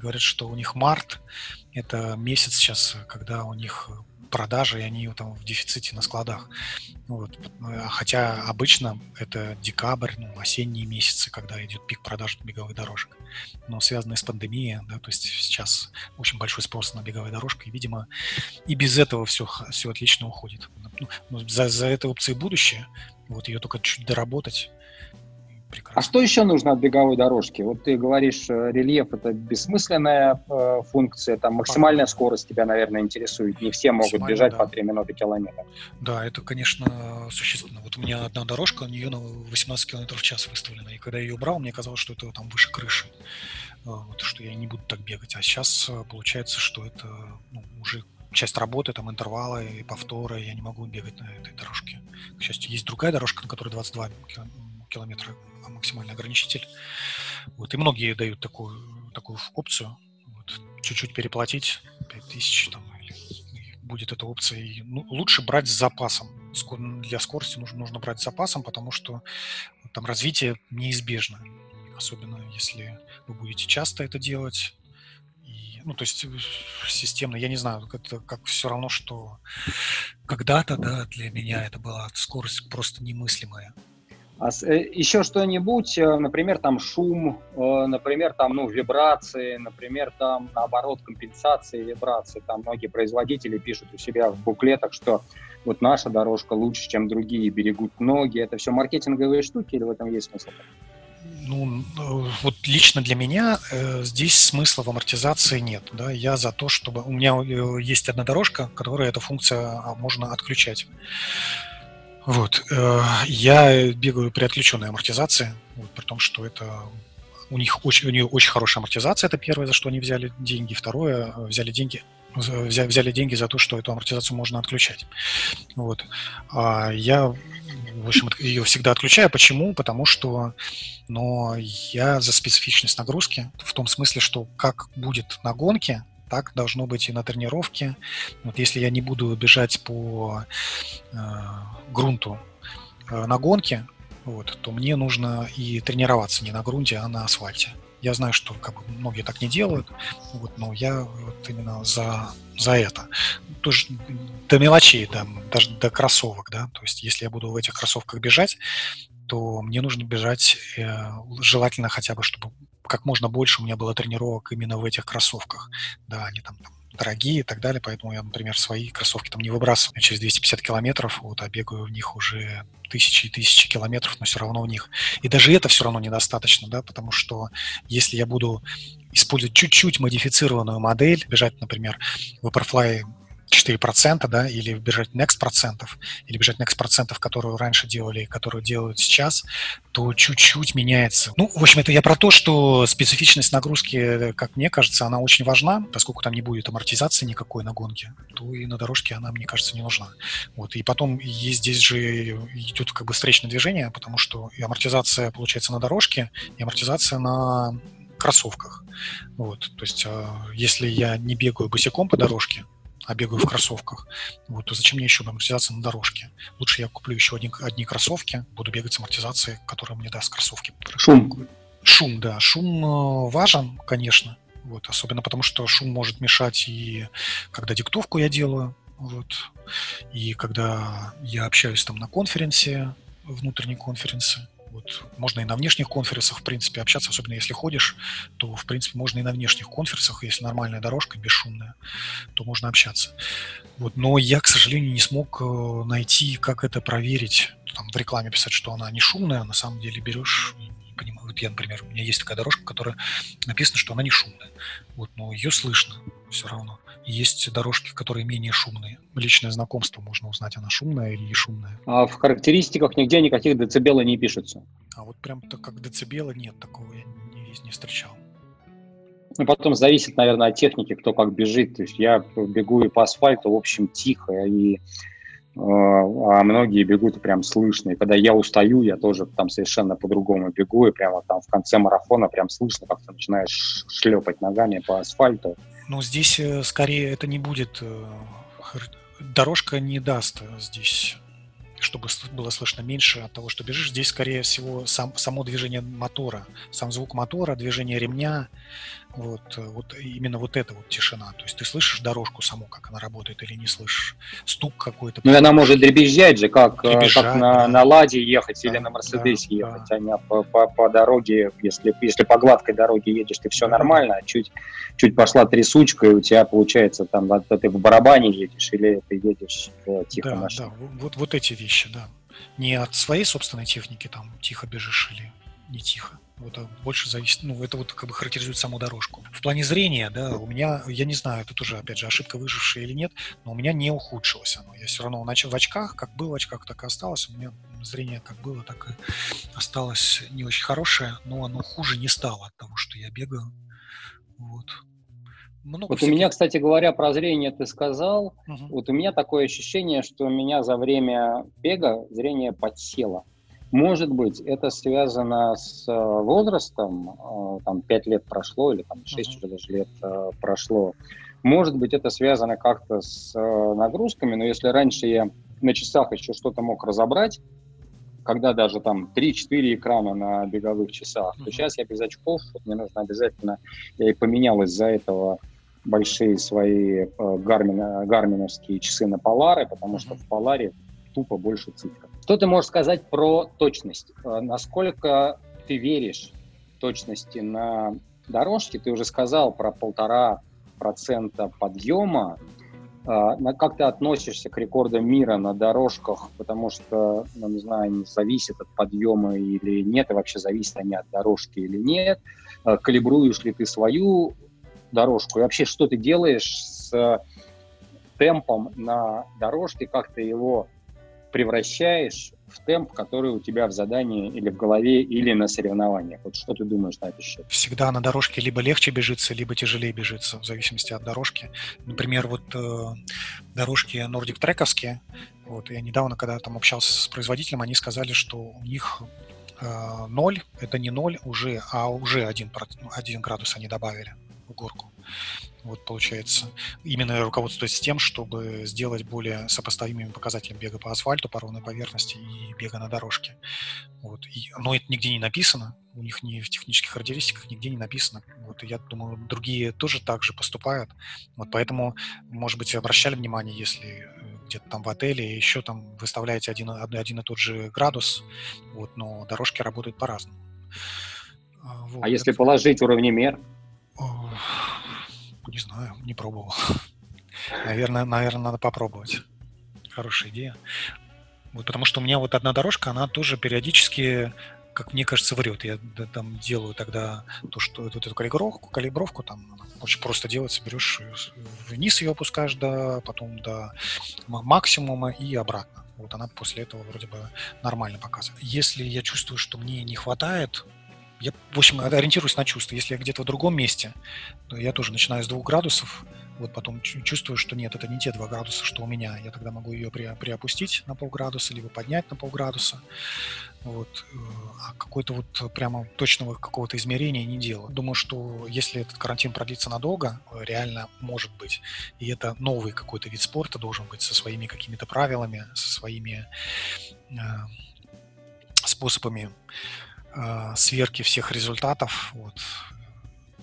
говорят, что у них март – это месяц сейчас, когда у них продажи, и они там в дефиците на складах. Вот. А хотя обычно это декабрь, ну, осенние месяцы, когда идет пик продаж беговых дорожек. Но связанные с пандемией, да, то есть сейчас очень большой спрос на беговые дорожки, и, видимо, и без этого все, все отлично уходит. Ну, за, за этой опцией будущее, вот ее только чуть доработать, прекрасно. А что еще нужно от беговой дорожки? Вот ты говоришь, э, рельеф это бессмысленная э, функция, там максимальная скорость тебя, наверное, интересует. Не все могут бежать да. по 3 минуты километра. Да, это, конечно, существенно. Вот у меня одна дорожка, у нее на 18 км в час выставлена, и когда я ее убрал, мне казалось, что это там выше крыши, э, вот, что я не буду так бегать. А сейчас э, получается, что это ну, уже часть работы, там интервалы и повторы, я не могу бегать на этой дорожке. К счастью, есть другая дорожка, на которой 22 километра максимальный ограничитель. Вот, и многие дают такую, такую опцию. Вот, чуть-чуть переплатить, 5000 там, или, будет эта опция. И, ну, лучше брать с запасом. Для скорости нужно, нужно брать с запасом, потому что там развитие неизбежно. Особенно если вы будете часто это делать. Ну, то есть э, системно, я не знаю, это как все равно, что когда-то, да, для меня это была скорость просто немыслимая. А э, еще что-нибудь, э, например, там шум, э, например, там, ну, вибрации, например, там, наоборот, компенсации вибраций. Там многие производители пишут у себя в буклетах, что вот наша дорожка лучше, чем другие, берегут ноги. Это все маркетинговые штуки или в этом есть смысл? Ну, вот лично для меня э, здесь смысла в амортизации нет. Да? Я за то, чтобы... У меня есть одна дорожка, которая эта функция а, можно отключать. Вот. Э, я бегаю при отключенной амортизации, вот, при том, что это у них очень, у нее очень хорошая амортизация, это первое, за что они взяли деньги. Второе, э, взяли деньги, взяли, деньги за то, что эту амортизацию можно отключать. Вот. А я, в общем, ее всегда отключаю. Почему? Потому что но я за специфичность нагрузки, в том смысле, что как будет на гонке, так должно быть и на тренировке. Вот если я не буду бежать по э, грунту э, на гонке, вот, то мне нужно и тренироваться не на грунте, а на асфальте. Я знаю, что как бы, многие так не делают, вот, но я вот именно за, за это. Тоже до мелочей, да, даже до кроссовок, да. То есть, если я буду в этих кроссовках бежать, то мне нужно бежать э, желательно хотя бы, чтобы как можно больше у меня было тренировок именно в этих кроссовках. Да, они там, там дорогие и так далее, поэтому я, например, свои кроссовки там не выбрасываю через 250 километров, вот, а бегаю в них уже тысячи и тысячи километров, но все равно в них. И даже это все равно недостаточно, да, потому что если я буду использовать чуть-чуть модифицированную модель, бежать, например, в Vaporfly 4%, да, или бежать next процентов, или бежать next процентов, которую раньше делали, которую делают сейчас, то чуть-чуть меняется. Ну, в общем, это я про то, что специфичность нагрузки, как мне кажется, она очень важна, поскольку там не будет амортизации никакой на гонке, то и на дорожке она, мне кажется, не нужна. Вот. И потом есть здесь же идет как бы встречное движение, потому что и амортизация получается на дорожке, и амортизация на кроссовках. Вот. То есть, а, если я не бегаю босиком по дорожке, а бегаю в кроссовках, вот, то зачем мне еще амортизация на дорожке? Лучше я куплю еще одни, одни кроссовки, буду бегать с амортизацией, которая мне даст кроссовки. Шум. Шум, да. Шум э, важен, конечно. Вот, особенно потому, что шум может мешать и когда диктовку я делаю, вот, и когда я общаюсь там на конференции, внутренней конференции, вот. Можно и на внешних конференцах, в принципе, общаться, особенно если ходишь, то, в принципе, можно и на внешних конференцах, если нормальная дорожка, бесшумная, то можно общаться. Вот. Но я, к сожалению, не смог э, найти, как это проверить. Там в рекламе писать, что она не шумная, а на самом деле берешь понимаю, вот я, например, у меня есть такая дорожка, которая написано, что она не шумная. Вот, но ее слышно все равно. Есть дорожки, которые менее шумные. Личное знакомство можно узнать, она шумная или не шумная. А в характеристиках нигде никаких децибела не пишется? А вот прям так как децибела нет, такого я не, не встречал. Ну, потом зависит, наверное, от техники, кто как бежит. То есть я бегу и по асфальту, в общем, тихо, и а многие бегут прям слышно. И когда я устаю, я тоже там совершенно по-другому бегу, и прямо там в конце марафона прям слышно, как ты начинаешь шлепать ногами по асфальту. Ну, здесь э, скорее это не будет... Э, дорожка не даст здесь чтобы было слышно меньше от того, что бежишь. Здесь, скорее всего, сам, само движение мотора, сам звук мотора, движение ремня, вот, э, вот именно вот эта вот тишина. То есть ты слышишь дорожку саму, как она работает, или не слышишь стук какой-то. Ну, она может дребезжать же, как, э, дребезжать, как на, да. на Ладе ехать да, или на Мерседесе да, ехать, да. а не по, по, по дороге, если, если по гладкой дороге едешь, ты все да. нормально, а чуть, чуть пошла трясучка, и у тебя получается там, ты в барабане едешь или ты едешь э, тихо да. Да, вот, вот эти вещи, да. Не от своей собственной техники там тихо бежишь или не тихо. А больше зависит, ну, это вот как бы характеризует саму дорожку. В плане зрения, да, у меня, я не знаю, это тоже, опять же, ошибка выжившая или нет, но у меня не ухудшилось оно. Я все равно начал в очках, как было в очках, так и осталось. У меня зрение как было, так и осталось не очень хорошее, но оно хуже не стало от того, что я бегаю. Вот. Много вот всяких... у меня, кстати говоря, про зрение ты сказал. Угу. Вот у меня такое ощущение, что у меня за время бега зрение подсело. Может быть, это связано с э, возрастом, э, там 5 лет прошло или там 6 uh-huh. даже лет э, прошло. Может быть, это связано как-то с нагрузками, но если раньше я на часах еще что-то мог разобрать, когда даже там 3-4 экрана на беговых часах, uh-huh. то сейчас я без очков, мне нужно обязательно, я и поменял из-за этого большие свои гармин, гарминовские часы на Полары, потому uh-huh. что в Поларе тупо больше цифр. Что ты можешь сказать про точность? Э, насколько ты веришь точности на дорожке? Ты уже сказал про полтора процента подъема. Э, как ты относишься к рекордам мира на дорожках? Потому что, ну, не знаю, они зависят от подъема или нет, и вообще зависят они от дорожки или нет. Э, калибруешь ли ты свою дорожку? И вообще, что ты делаешь с темпом на дорожке, как ты его превращаешь в темп, который у тебя в задании или в голове, или на соревнованиях. Вот что ты думаешь на этот счет? Всегда на дорожке либо легче бежится, либо тяжелее бежится, в зависимости от дорожки. Например, вот э, дорожки Nordic трековские, вот, я недавно, когда там общался с производителем, они сказали, что у них э, 0, это не 0 уже, а уже 1, 1 градус они добавили в горку. Вот получается. Именно руководствуясь тем, чтобы сделать более сопоставимыми показателями бега по асфальту, по ровной поверхности и бега на дорожке. Вот. И, но это нигде не написано. У них ни в технических характеристиках нигде не написано. Вот. И я думаю, другие тоже так же поступают. Вот поэтому, может быть, обращали внимание, если э, где-то там в отеле еще там выставляете один, один и тот же градус, вот, но дорожки работают по-разному. А, вот. А если положить уровни мер? Не знаю, не пробовал. Наверное, наверное, надо попробовать. Хорошая идея. Вот потому что у меня вот одна дорожка, она тоже периодически, как мне кажется, врет. Я там делаю тогда то, что вот эту калибровку, калибровку там очень просто делается. Берешь вниз ее опускаешь до, потом до максимума и обратно. Вот она после этого вроде бы нормально показывает. Если я чувствую, что мне не хватает я, в общем, ориентируюсь на чувства. Если я где-то в другом месте, то я тоже начинаю с двух градусов, вот потом чувствую, что нет, это не те два градуса, что у меня. Я тогда могу ее при, приопустить на полградуса, либо поднять на полградуса. Вот. Э, а какой-то вот прямо точного какого-то измерения не делаю. Думаю, что если этот карантин продлится надолго, реально может быть. И это новый какой-то вид спорта должен быть со своими какими-то правилами, со своими э, способами Э, сверки всех результатов. Вот.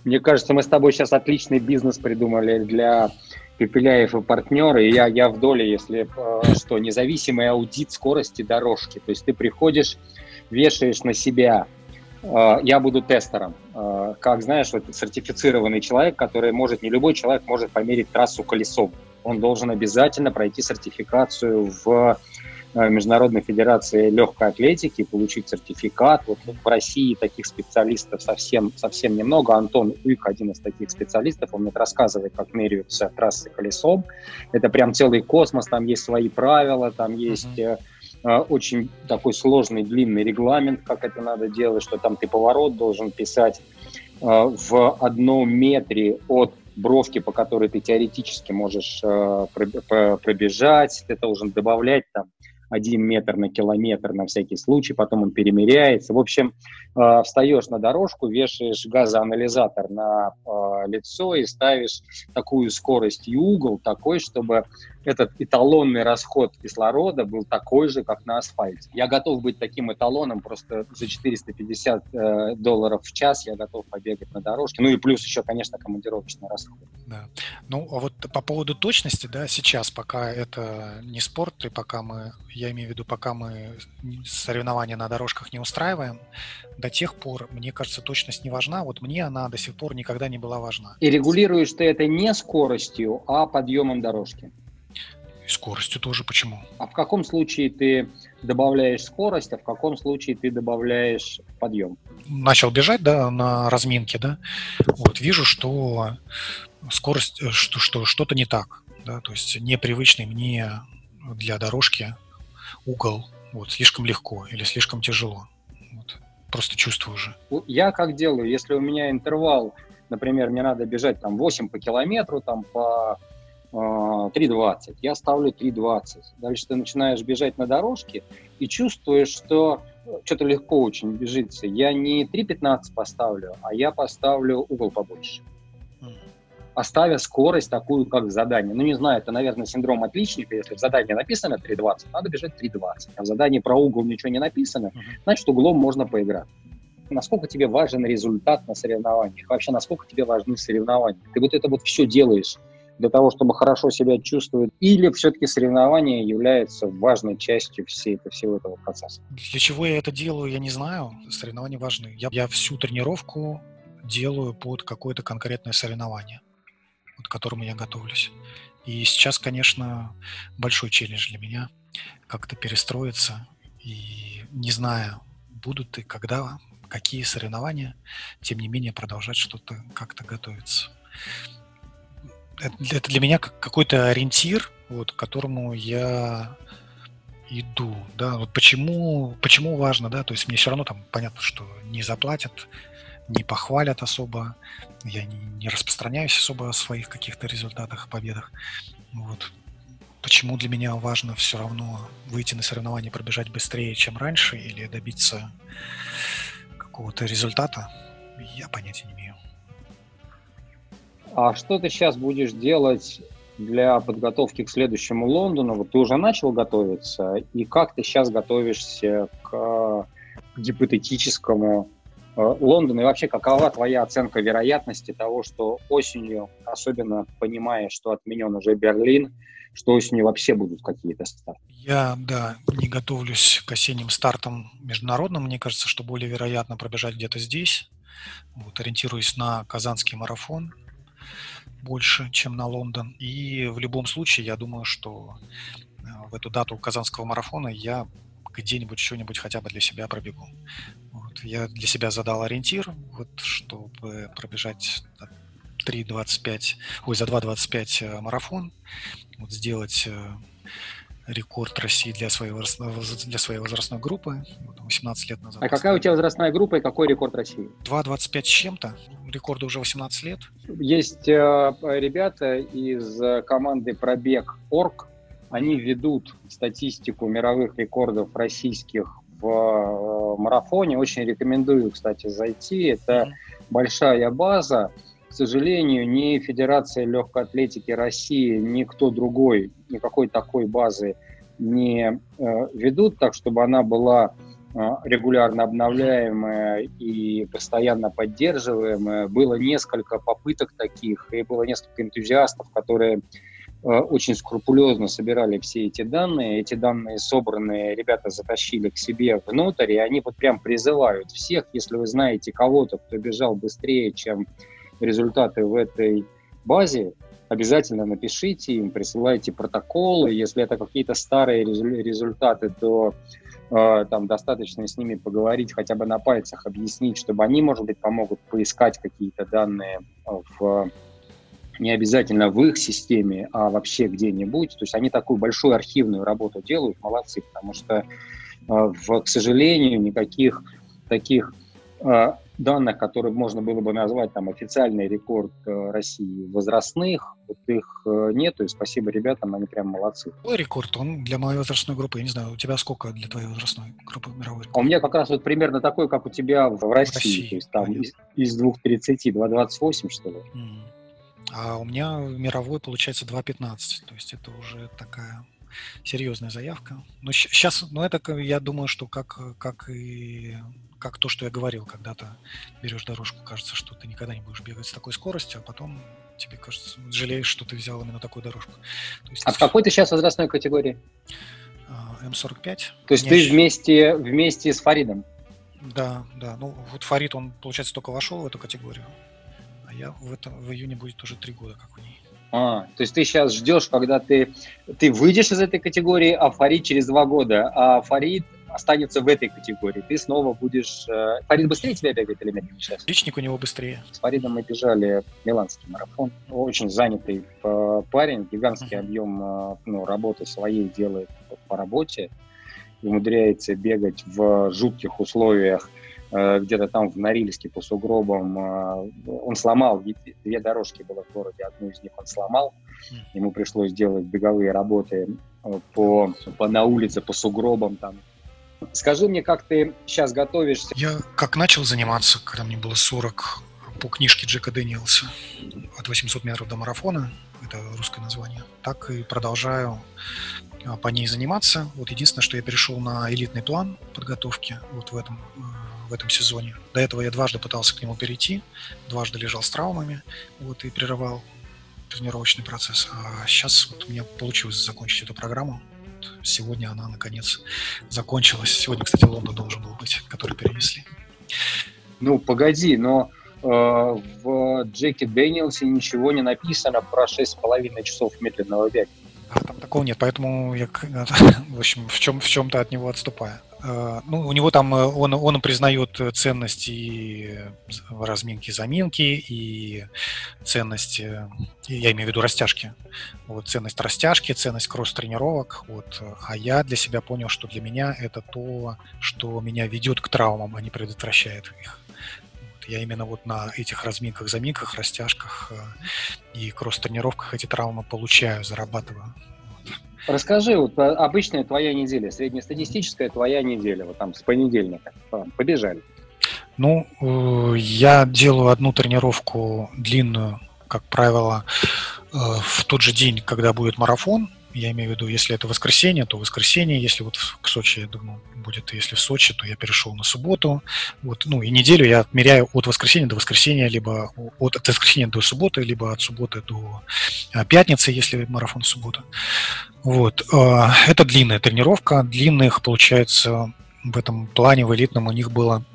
Мне кажется, мы с тобой сейчас отличный бизнес придумали для Пепеляев и партнеры. Я, я в доле, если э, что, независимый аудит скорости дорожки. То есть ты приходишь, вешаешь на себя э, я буду тестером. Как знаешь, вот сертифицированный человек, который может, не любой человек может померить трассу колесом. Он должен обязательно пройти сертификацию в Международной Федерации легкой атлетики, получить сертификат. Вот в России таких специалистов совсем, совсем немного. Антон Уик один из таких специалистов, он мне рассказывает, как меряются трассы колесом. Это прям целый космос, там есть свои правила, там есть mm-hmm. э, очень такой сложный, длинный регламент, как это надо делать, что там ты поворот должен писать э, в одном метре от бровки, по которой ты теоретически можешь э, пробежать, ты должен добавлять там один метр на километр на всякий случай, потом он перемеряется. В общем, э, встаешь на дорожку, вешаешь газоанализатор на э, лицо и ставишь такую скорость и угол такой, чтобы этот эталонный расход кислорода был такой же, как на асфальте. Я готов быть таким эталоном, просто за 450 э, долларов в час я готов побегать на дорожке. Ну и плюс еще, конечно, командировочный расход. Да. Ну, а вот по поводу точности, да, сейчас, пока это не спорт, и пока мы, я имею в виду, пока мы соревнования на дорожках не устраиваем, до тех пор, мне кажется, точность не важна. Вот мне она до сих пор никогда не была важна. И регулируешь ты это не скоростью, а подъемом дорожки. И скоростью тоже почему? А в каком случае ты добавляешь скорость, а в каком случае ты добавляешь подъем? Начал бежать, да, на разминке, да, вот вижу, что скорость, э, что, что что-то не так, да, то есть непривычный мне для дорожки угол, вот, слишком легко или слишком тяжело, вот, просто чувствую уже. Я как делаю, если у меня интервал, например, мне надо бежать там 8 по километру, там по 3.20, э, я ставлю 3.20. Дальше ты начинаешь бежать на дорожке и чувствуешь, что э, что-то легко очень бежится. Я не 3.15 поставлю, а я поставлю угол побольше. Оставя скорость такую, как в задании. Ну, не знаю, это, наверное, синдром отличника. Если в задании написано 3.20, надо бежать 3.20. А в задании про угол ничего не написано, значит, углом можно поиграть насколько тебе важен результат на соревнованиях, вообще насколько тебе важны соревнования. Ты вот это вот все делаешь для того, чтобы хорошо себя чувствовать, или все-таки соревнование является важной частью всей, всего этого процесса? Для чего я это делаю, я не знаю. Соревнования важны. Я, я всю тренировку делаю под какое-то конкретное соревнование, к которому я готовлюсь. И сейчас, конечно, большой челлендж для меня как-то перестроиться. И не знаю, будут и когда, какие соревнования, тем не менее продолжать что-то как-то готовиться. Это для меня какой-то ориентир, вот, к которому я иду, да, вот почему, почему важно, да, то есть мне все равно там понятно, что не заплатят, не похвалят особо, я не, не распространяюсь особо о своих каких-то результатах, победах, вот. Почему для меня важно все равно выйти на соревнования, пробежать быстрее, чем раньше, или добиться какого-то результата, я понятия не имею. А что ты сейчас будешь делать для подготовки к следующему Лондону? Вот ты уже начал готовиться, и как ты сейчас готовишься к гипотетическому э, Лондону? И вообще, какова твоя оценка вероятности того, что осенью, особенно понимая, что отменен уже Берлин, что осенью вообще будут какие-то старты? Я, да, не готовлюсь к осенним стартам международным. Мне кажется, что более вероятно пробежать где-то здесь. Вот, ориентируюсь на казанский марафон больше, чем на Лондон. И в любом случае, я думаю, что э, в эту дату казанского марафона я где-нибудь что-нибудь хотя бы для себя пробегу. Вот. Я для себя задал ориентир, вот, чтобы пробежать 3.25, ой, за 2.25 э, марафон, вот, сделать э, рекорд России для своей, возрастной, для своей возрастной группы, 18 лет назад. А какая у тебя возрастная группа и какой рекорд России? 2.25 с чем-то, рекорду уже 18 лет. Есть э, ребята из команды Пробег Орг, они ведут статистику мировых рекордов российских в э, марафоне. Очень рекомендую, кстати, зайти. Это большая база. К сожалению, ни Федерация легкой атлетики России, ни кто другой никакой такой базы не э, ведут, так чтобы она была э, регулярно обновляемая и постоянно поддерживаемая. Было несколько попыток таких, и было несколько энтузиастов, которые очень скрупулезно собирали все эти данные. Эти данные собранные ребята затащили к себе внутрь, и они вот прям призывают всех, если вы знаете кого-то, кто бежал быстрее, чем результаты в этой базе, обязательно напишите им, присылайте протоколы. Если это какие-то старые результаты, то э, там достаточно с ними поговорить, хотя бы на пальцах объяснить, чтобы они, может быть, помогут поискать какие-то данные в не обязательно в их системе, а вообще где-нибудь. То есть они такую большую архивную работу делают, молодцы, потому что, э, в, к сожалению, никаких таких э, данных, которые можно было бы назвать там официальный рекорд э, России возрастных, вот их э, нету, и спасибо ребятам, они прям молодцы. Какой рекорд? Он для моей возрастной группы, я не знаю, у тебя сколько для твоей возрастной группы мировой рекорд? А у меня как раз вот примерно такой, как у тебя в России, в России то есть там из, из 2.30, 2.28, что ли. Mm. А у меня мировой получается 2.15, то есть это уже такая серьезная заявка. Но сейчас, ну это, я думаю, что как, как и как то, что я говорил, когда то берешь дорожку, кажется, что ты никогда не будешь бегать с такой скоростью, а потом тебе кажется, жалеешь, что ты взял именно такую дорожку. То есть, а в какой ты сейчас возрастной категории? А, М45. То есть ты вместе, вместе с Фаридом? Да, да. Ну, вот Фарид, он, получается, только вошел в эту категорию, а я в, этом, в июне будет уже три года, как у ней. А, то есть ты сейчас ждешь, когда ты, ты выйдешь из этой категории, а Фарид через два года, а Фарид останется в этой категории. Ты снова будешь... Э, Фарид быстрее тебя бегает или медленнее сейчас? Личник у него быстрее. С Фаридом мы бежали миланский марафон. Очень занятый э, парень, гигантский uh-huh. объем э, ну, работы своей делает по работе. Умудряется бегать в жутких условиях, где-то там в Норильске по сугробам. Он сломал, две дорожки было в городе, одну из них он сломал. Ему пришлось делать беговые работы по, по, на улице, по сугробам, там, Скажи мне, как ты сейчас готовишься? Я как начал заниматься, когда мне было 40, по книжке Джека Дэниелса «От 800 метров до марафона», это русское название, так и продолжаю а, по ней заниматься. Вот единственное, что я перешел на элитный план подготовки вот в этом, э, в этом сезоне. До этого я дважды пытался к нему перейти, дважды лежал с травмами вот, и прерывал тренировочный процесс. А сейчас вот у меня получилось закончить эту программу сегодня она, наконец, закончилась. Сегодня, кстати, Лондон должен был быть, который перенесли. Ну, погоди, но в Джеки Дэниелсе ничего не написано про 6,5 часов медленного бега. А, там такого нет, поэтому я, в общем, в, чем, в чем-то от него отступаю. Э, ну, у него там, э, он, он признает ценность и разминки, заминки, и ценность, я имею в виду растяжки, вот, ценность растяжки, ценность кросс-тренировок, вот, а я для себя понял, что для меня это то, что меня ведет к травмам, а не предотвращает их. Я именно вот на этих разминках, заминках, растяжках э, и кросс-тренировках эти травмы получаю, зарабатываю. Расскажи, вот обычная твоя неделя, среднестатистическая твоя неделя, вот там с понедельника, побежали. Ну, э, я делаю одну тренировку длинную, как правило, э, в тот же день, когда будет марафон, я имею в виду, если это воскресенье, то воскресенье. Если вот в Сочи, я думаю, будет, если в Сочи, то я перешел на субботу. Вот, ну и неделю я отмеряю от воскресенья до воскресенья, либо от, от воскресенья до субботы, либо от субботы до а, пятницы, если марафон суббота. Вот. А, это длинная тренировка. Длинных, получается, в этом плане, в элитном у них было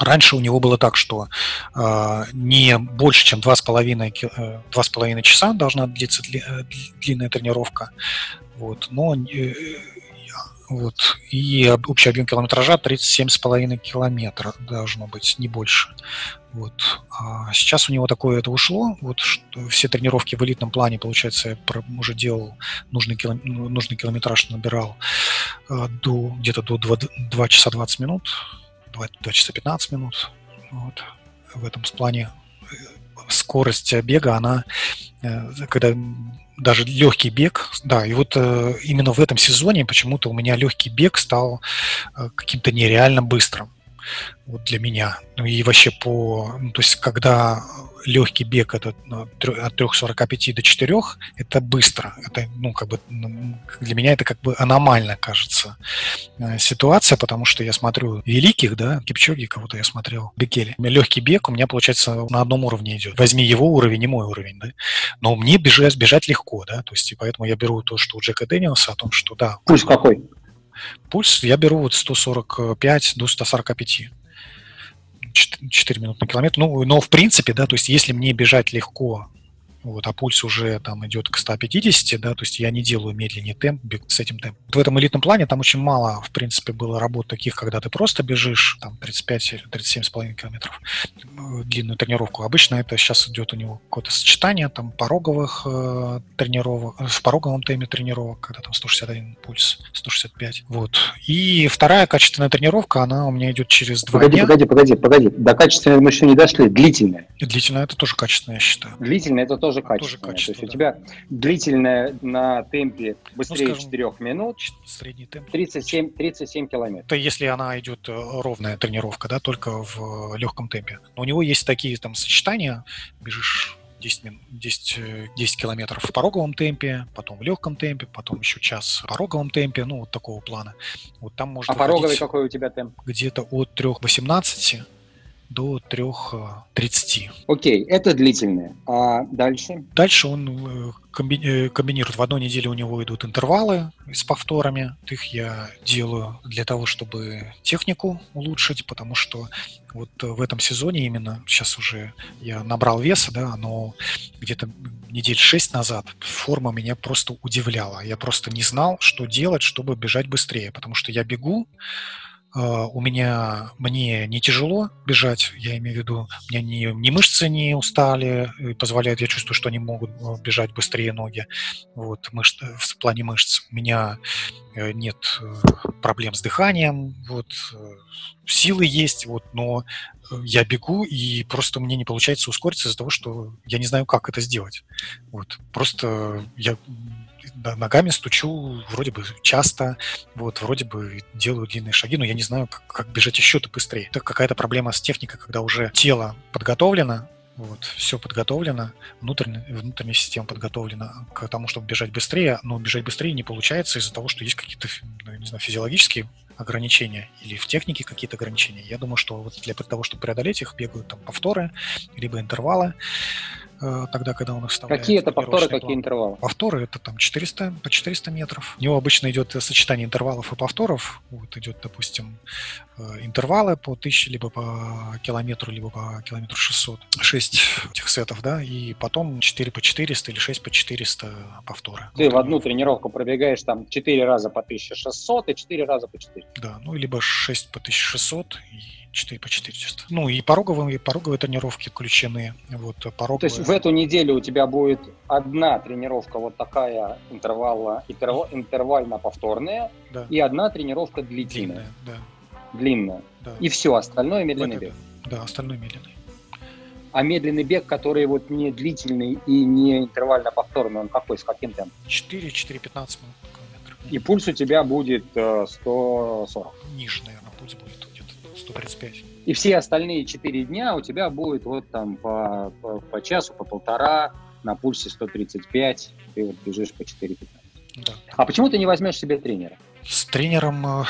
Раньше у него было так, что э, не больше, чем 2,5, 2,5 э, часа должна длиться дли, э, длинная тренировка. Вот, но э, вот, и общий объем километража 37,5 километра должно быть, не больше. Вот. А сейчас у него такое это ушло. Вот что все тренировки в элитном плане, получается, я уже делал нужный, кило, нужный километраж, набирал э, до, где-то до 2, 2 часа 20 минут 2, 2 часа 15 минут. Вот. В этом плане э, скорость бега, она, э, когда даже легкий бег, да, и вот э, именно в этом сезоне почему-то у меня легкий бег стал каким-то нереально быстрым вот для меня. Ну и вообще по... Ну, то есть когда легкий бег это ну, от 3.45 до 4, это быстро. Это, ну, как бы ну, для меня это как бы аномально кажется э, ситуация, потому что я смотрю великих, да, Кипчоги, кого-то я смотрел, Бекели. Легкий бег у меня, получается, на одном уровне идет. Возьми его уровень и мой уровень, да. Но мне бежать, бежать легко, да, то есть и поэтому я беру то, что у Джека Дэниелса, о том, что да. Пульс какой? Пульс я беру вот 145 до 145. 4 минуты на километр. Ну, но в принципе, да, то есть если мне бежать легко вот, а пульс уже там идет к 150, да, то есть я не делаю медленнее темп с этим темпом. В этом элитном плане там очень мало, в принципе, было работ таких, когда ты просто бежишь, там, 35 или 37,5 километров, э, длинную тренировку. Обычно это сейчас идет у него какое-то сочетание там пороговых э, тренировок, э, в пороговом темпе тренировок, когда там 161 пульс, 165, вот. И вторая качественная тренировка, она у меня идет через два погоди, дня. Погоди, погоди, погоди, до качественной мы еще не дошли, длительная. И длительная это тоже качественно, я считаю. Длительная это тоже Тоже качественная. качество, То есть да. Ну, у тебя длительная на темпе быстрее скажем, 4 минут, Средний темп. 37, 37 километров. Это если она идет э, ровная тренировка, да, только в э, легком темпе. Но у него есть такие там сочетания, бежишь 10, мин- 10, э, 10 километров в пороговом темпе, потом в легком темпе, потом еще час в пороговом темпе, ну, вот такого плана. Вот там может А пороговый какой у тебя темп? где-то от 3.18 до 3.30. Окей, это длительная. А дальше? Дальше он э, комби- э, комбинирует. В одной неделе у него идут интервалы с повторами. Их я делаю для того, чтобы технику улучшить, потому что вот э, в этом сезоне именно, сейчас уже я набрал веса, да, но где-то недель шесть назад форма меня просто удивляла. Я просто не знал, что делать, чтобы бежать быстрее, потому что я бегу, э, у меня мне не тяжело бежать, я имею в виду, меня ни, ни мышцы не устали, позволяют, я чувствую, что они могут э, бежать быстрее ноги, вот, мышц, э, в плане мышц. У меня э, нет проблем с дыханием, вот, силы есть, вот, но я бегу, и просто мне не получается ускориться из-за того, что я не знаю, как это сделать. Вот, просто я ногами стучу вроде бы часто, вот, вроде бы делаю длинные шаги, но я не знаю, как, как бежать еще-то быстрее. Это какая-то проблема с техникой, когда уже тело подготовлено, вот, все подготовлено, внутренняя, внутренняя система подготовлена к тому, чтобы бежать быстрее, но бежать быстрее не получается из-за того, что есть какие-то, ну, не знаю, физиологические ограничения или в технике какие-то ограничения. Я думаю, что вот для того, чтобы преодолеть их, бегают там повторы, либо интервалы, тогда, когда он их вставляет. Какие это повторы, тренировочный какие план. интервалы? Повторы это там 400, по 400 метров. У него обычно идет э, сочетание интервалов и повторов. Вот идет, допустим, э, интервалы по 1000, либо по километру, либо по километру 600. 6 этих сетов, да, и потом 4 по 400 или 6 по 400 повторы. Ты Вот в одну тренировку пробегаешь там 4 раза по 1600 и 4 раза по 4. Да, ну, либо 6 по 1600 и 4 по 400. Ну, и пороговые, пороговые тренировки включены. Вот, То пороговые... есть в эту неделю у тебя будет одна тренировка вот такая интервала, интерва- интервально-повторная да, и одна тренировка длительная, длинная, да, длинная. да. И все, остальное медленный это бег. да. Да, остальное медленный. А медленный бег, который вот не длительный и не интервально-повторный, он какой, с каким темпом? 4-4-15 минут. И пульс у тебя будет э, 140. Ниже, наверное, пульс будет где-то 135. И все остальные 4 дня у тебя будет вот там по, по, по часу, по полтора, на пульсе 135, ты вот бежишь по 4,15. Да. А почему ты не возьмешь себе тренера? С тренером э,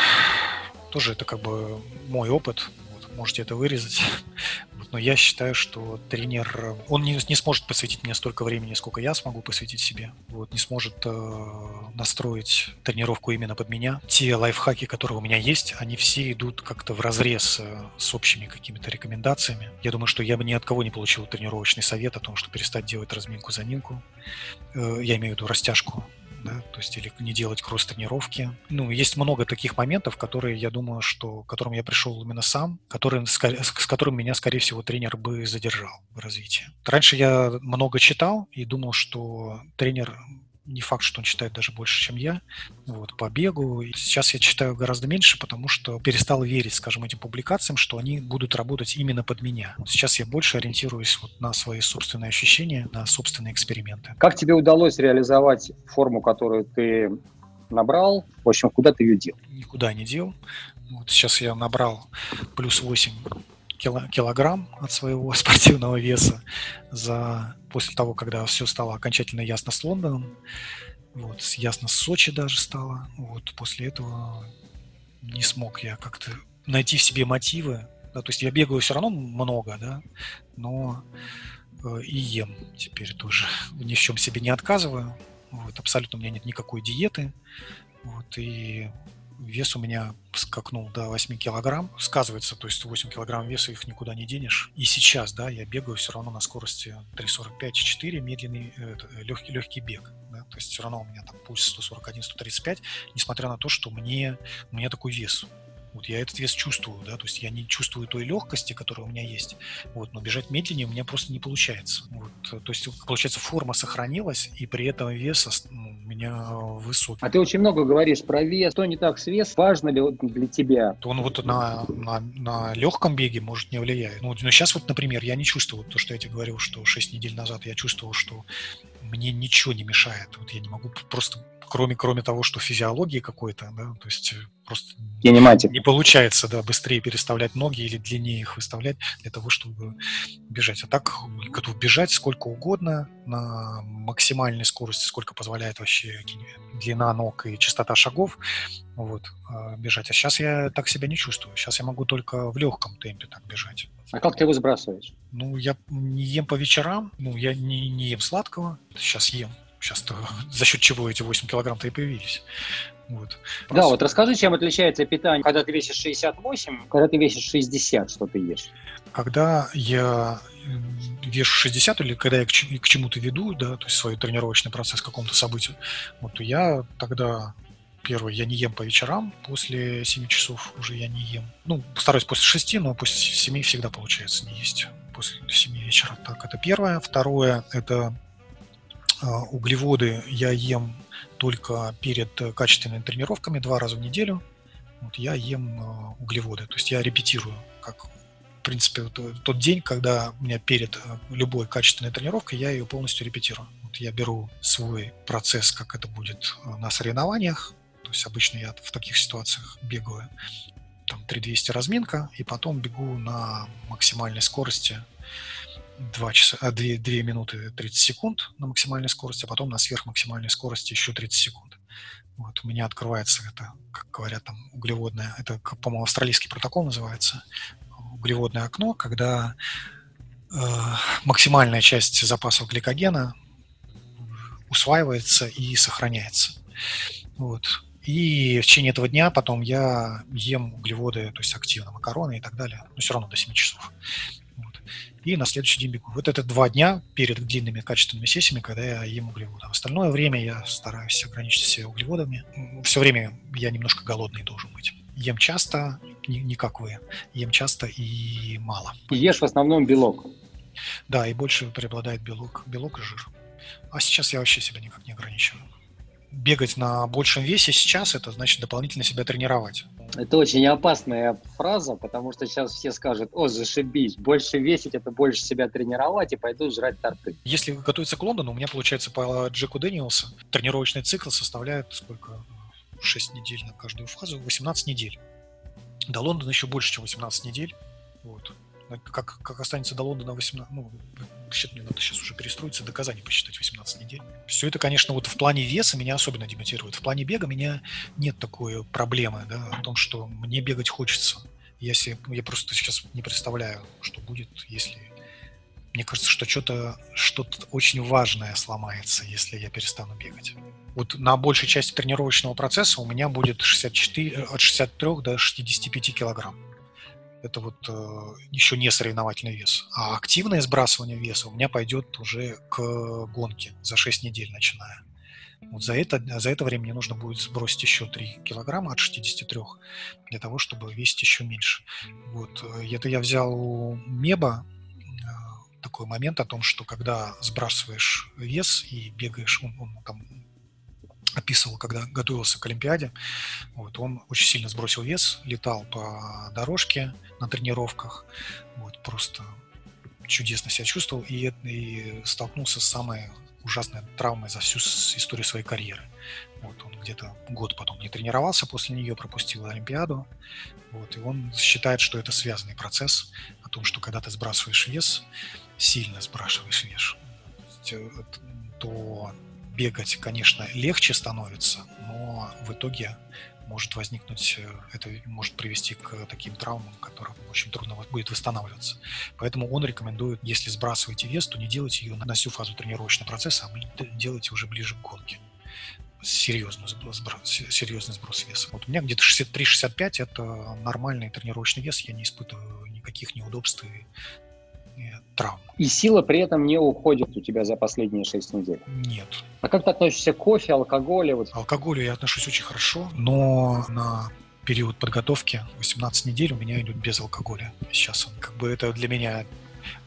тоже это как бы мой опыт. Вот, можете это вырезать. Но я считаю, что тренер, он не, не сможет посвятить мне столько времени, сколько я смогу посвятить себе. Вот, не сможет э, настроить тренировку именно под меня. Те лайфхаки, которые у меня есть, они все идут как-то в разрез э, с общими какими-то рекомендациями. Я думаю, что я бы ни от кого не получил тренировочный совет о том, что перестать делать разминку-заминку. Э, я имею в виду растяжку да, то есть или не делать кросс-тренировки. Ну, есть много таких моментов, которые, я думаю, что к которым я пришел именно сам, которые, с с которым меня, скорее всего, тренер бы задержал в развитии. Раньше я много читал и думал, что тренер не факт, что он читает даже больше, чем я, вот, по бегу. И сейчас я читаю гораздо меньше, потому что перестал верить, скажем, этим публикациям, что они будут работать именно под меня. Сейчас я больше ориентируюсь вот на свои собственные ощущения, на собственные эксперименты. Как тебе удалось реализовать форму, которую ты набрал? В общем, куда ты ее дел? никуда не дел. Вот сейчас я набрал плюс 8 кило- килограмм от своего спортивного веса за после того, когда все стало окончательно ясно с Лондоном. Вот, ясно с Сочи даже стало. Вот, после этого не смог я как-то найти в себе мотивы. Да, то есть я бегаю все равно много, да, но э, и ем теперь тоже. Ни в чем себе не отказываю. Вот, абсолютно у меня нет никакой диеты. Вот, и вес у меня скакнул до 8 килограмм. Сказывается, то есть 8 килограмм веса их никуда не денешь. И сейчас, да, я бегаю все равно на скорости 3.45-4, медленный, это, легкий, легкий бег. Да? То есть все равно у меня там пульс 141-135, несмотря на то, что мне, у меня такой вес. Вот я этот вес чувствую, да, то есть я не чувствую той легкости, которая у меня есть, вот, но бежать медленнее у меня просто не получается. Вот, то есть, получается, форма сохранилась, и при этом вес ну, у меня высокий. А ты очень много говоришь про вес. Что не так с весом? Важно ли для тебя? Он вот на, на, на легком беге может не влияет. Ну, но сейчас вот, например, я не чувствую то, что я тебе говорил, что 6 недель назад я чувствовал, что мне ничего не мешает. Вот я не могу просто кроме, кроме того, что физиологии какой-то, да, то есть э, просто Кинематик. не получается, да, быстрее переставлять ноги или длиннее их выставлять для того, чтобы бежать. А так готов бежать сколько угодно на максимальной скорости, сколько позволяет вообще длина ног и частота шагов, вот, а, бежать. А сейчас я так себя не чувствую. Сейчас я могу только в легком темпе так бежать. А как ты его сбрасываешь? Ну, я не ем по вечерам, ну, я не, не ем сладкого, сейчас ем Сейчас за счет чего эти 8 килограмм-то и появились. Вот. Да, вот расскажи, чем отличается питание, когда ты весишь 68, когда ты весишь 60, что ты ешь? Когда я вешу 60 или когда я к, к чему-то веду, да, то есть свой тренировочный процесс к какому-то событию, вот, то я тогда Первое, я не ем по вечерам, после 7 часов уже я не ем. Ну, стараюсь после 6, но после 7 всегда получается не есть после 7 вечера. Так, это первое. Второе, это углеводы я ем только перед качественными тренировками два раза в неделю. Вот я ем а, углеводы, то есть я репетирую, как в принципе тот день, когда у меня перед а, любой качественной тренировкой я ее полностью репетирую. Вот я беру свой процесс, как это будет на соревнованиях, то есть обычно я в таких ситуациях бегаю там 3200 разминка, и потом бегу на максимальной скорости 2, часа, 2, 2 минуты 30 секунд на максимальной скорости, а потом на сверхмаксимальной скорости еще 30 секунд. Вот, у меня открывается это, как говорят там, углеводное, это, по-моему, австралийский протокол называется, углеводное окно, когда э, максимальная часть запасов гликогена усваивается и сохраняется. Вот. И в течение этого дня потом я ем углеводы, то есть активно макароны и так далее, но все равно до 7 часов и на следующий день бегу. Вот это два дня перед длинными качественными сессиями, когда я ем углеводы. В остальное время я стараюсь ограничить себя углеводами. Все время я немножко голодный должен быть. Ем часто, не, не как вы, ем часто и мало. ешь в основном белок. Да, и больше преобладает белок, белок и жир. А сейчас я вообще себя никак не ограничиваю бегать на большем весе сейчас, это значит дополнительно себя тренировать. Это очень опасная фраза, потому что сейчас все скажут, о, зашибись, больше весить, это больше себя тренировать, и пойду жрать торты. Если готовиться к Лондону, у меня получается по Джеку Дэниелса тренировочный цикл составляет сколько? 6 недель на каждую фазу, 18 недель. До Лондона еще больше, чем 18 недель. Вот как, как останется до Лондона 18, ну, вообще мне надо сейчас уже перестроиться, до Казани посчитать 18 недель. Все это, конечно, вот в плане веса меня особенно демотивирует. В плане бега меня нет такой проблемы, да, о том, что мне бегать хочется. Я, себе, я просто сейчас не представляю, что будет, если... Мне кажется, что что-то что очень важное сломается, если я перестану бегать. Вот на большей части тренировочного процесса у меня будет 64, от 63 до 65 килограмм это вот э, еще не соревновательный вес. А активное сбрасывание веса у меня пойдет уже к гонке за 6 недель начиная. Вот за это, за это время мне нужно будет сбросить еще 3 килограмма от 63 для того, чтобы весить еще меньше. Вот. Э, это я взял у Меба э, такой момент о том, что когда сбрасываешь вес и бегаешь, он, он там описывал, когда готовился к Олимпиаде. Вот, он очень сильно сбросил вес, летал по дорожке на тренировках, вот, просто чудесно себя чувствовал и, и столкнулся с самой ужасной травмой за всю историю своей карьеры. Вот, он где-то год потом не тренировался после нее, пропустил Олимпиаду. Вот, и он считает, что это связанный процесс, о том, что когда ты сбрасываешь вес, сильно сбрасываешь вес, то бегать, конечно, легче становится, но в итоге может возникнуть, э, это может привести к таким травмам, которым очень трудно будет восстанавливаться. Поэтому он рекомендует, если сбрасываете вес, то не делайте ее на всю фазу тренировочного процесса, а делайте уже ближе к гонке. серьезный сброс, серьезный сброс веса. Вот у меня где-то 63-65 это нормальный тренировочный вес, я не испытываю никаких неудобств и, травм. И сила при этом не уходит у тебя за последние 6 недель? Нет. А как ты относишься к кофе, алкоголю? Вот? Алкоголю я отношусь очень хорошо, но на период подготовки 18 недель у меня идет без алкоголя. Сейчас он как бы это для меня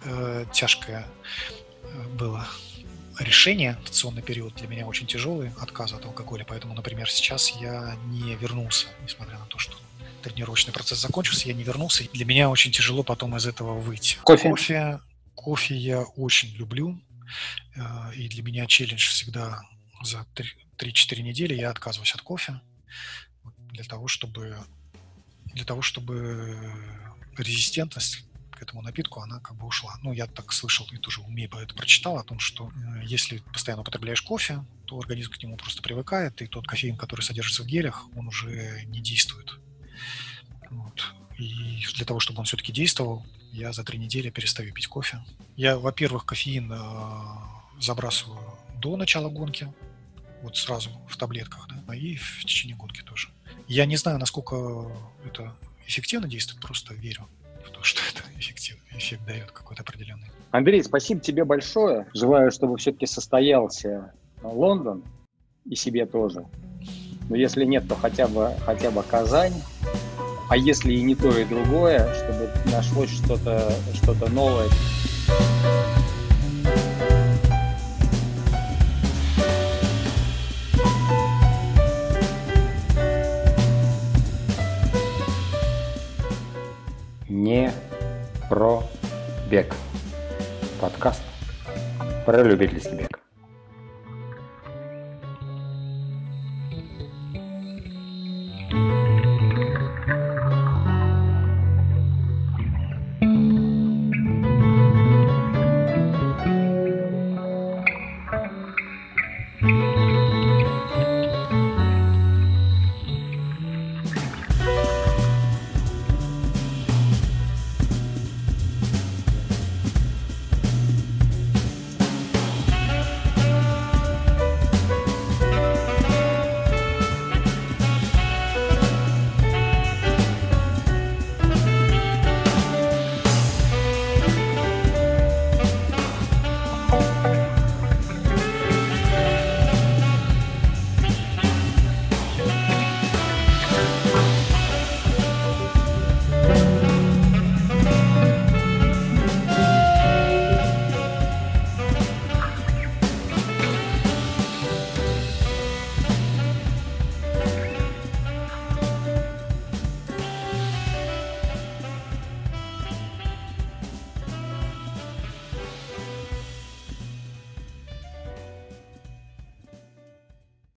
э, тяжкое э, было решение. Адаптационный период для меня очень тяжелый, отказ от алкоголя. Поэтому, например, сейчас я не вернулся, несмотря на то, что тренировочный процесс закончился, я не вернулся. Для меня очень тяжело потом из этого выйти. Кофе? Кофе, кофе я очень люблю. Э, и для меня челлендж всегда за 3-4 недели я отказываюсь от кофе для того, чтобы для того, чтобы резистентность этому напитку, она как бы ушла. Ну, я так слышал и тоже умею это прочитал о том, что э, если постоянно употребляешь кофе, то организм к нему просто привыкает, и тот кофеин, который содержится в гелях, он уже не действует. Вот. И для того, чтобы он все-таки действовал, я за три недели перестаю пить кофе. Я, во-первых, кофеин э, забрасываю до начала гонки, вот сразу в таблетках, да, и в течение гонки тоже. Я не знаю, насколько это эффективно действует, просто верю что это эффектив, эффект дает какой-то определенный. Андрей, спасибо тебе большое. Желаю, чтобы все-таки состоялся Лондон и себе тоже. Но если нет, то хотя бы, хотя бы Казань. А если и не то, и другое, чтобы нашлось что-то что новое. не про бег. Подкаст про любительский бег.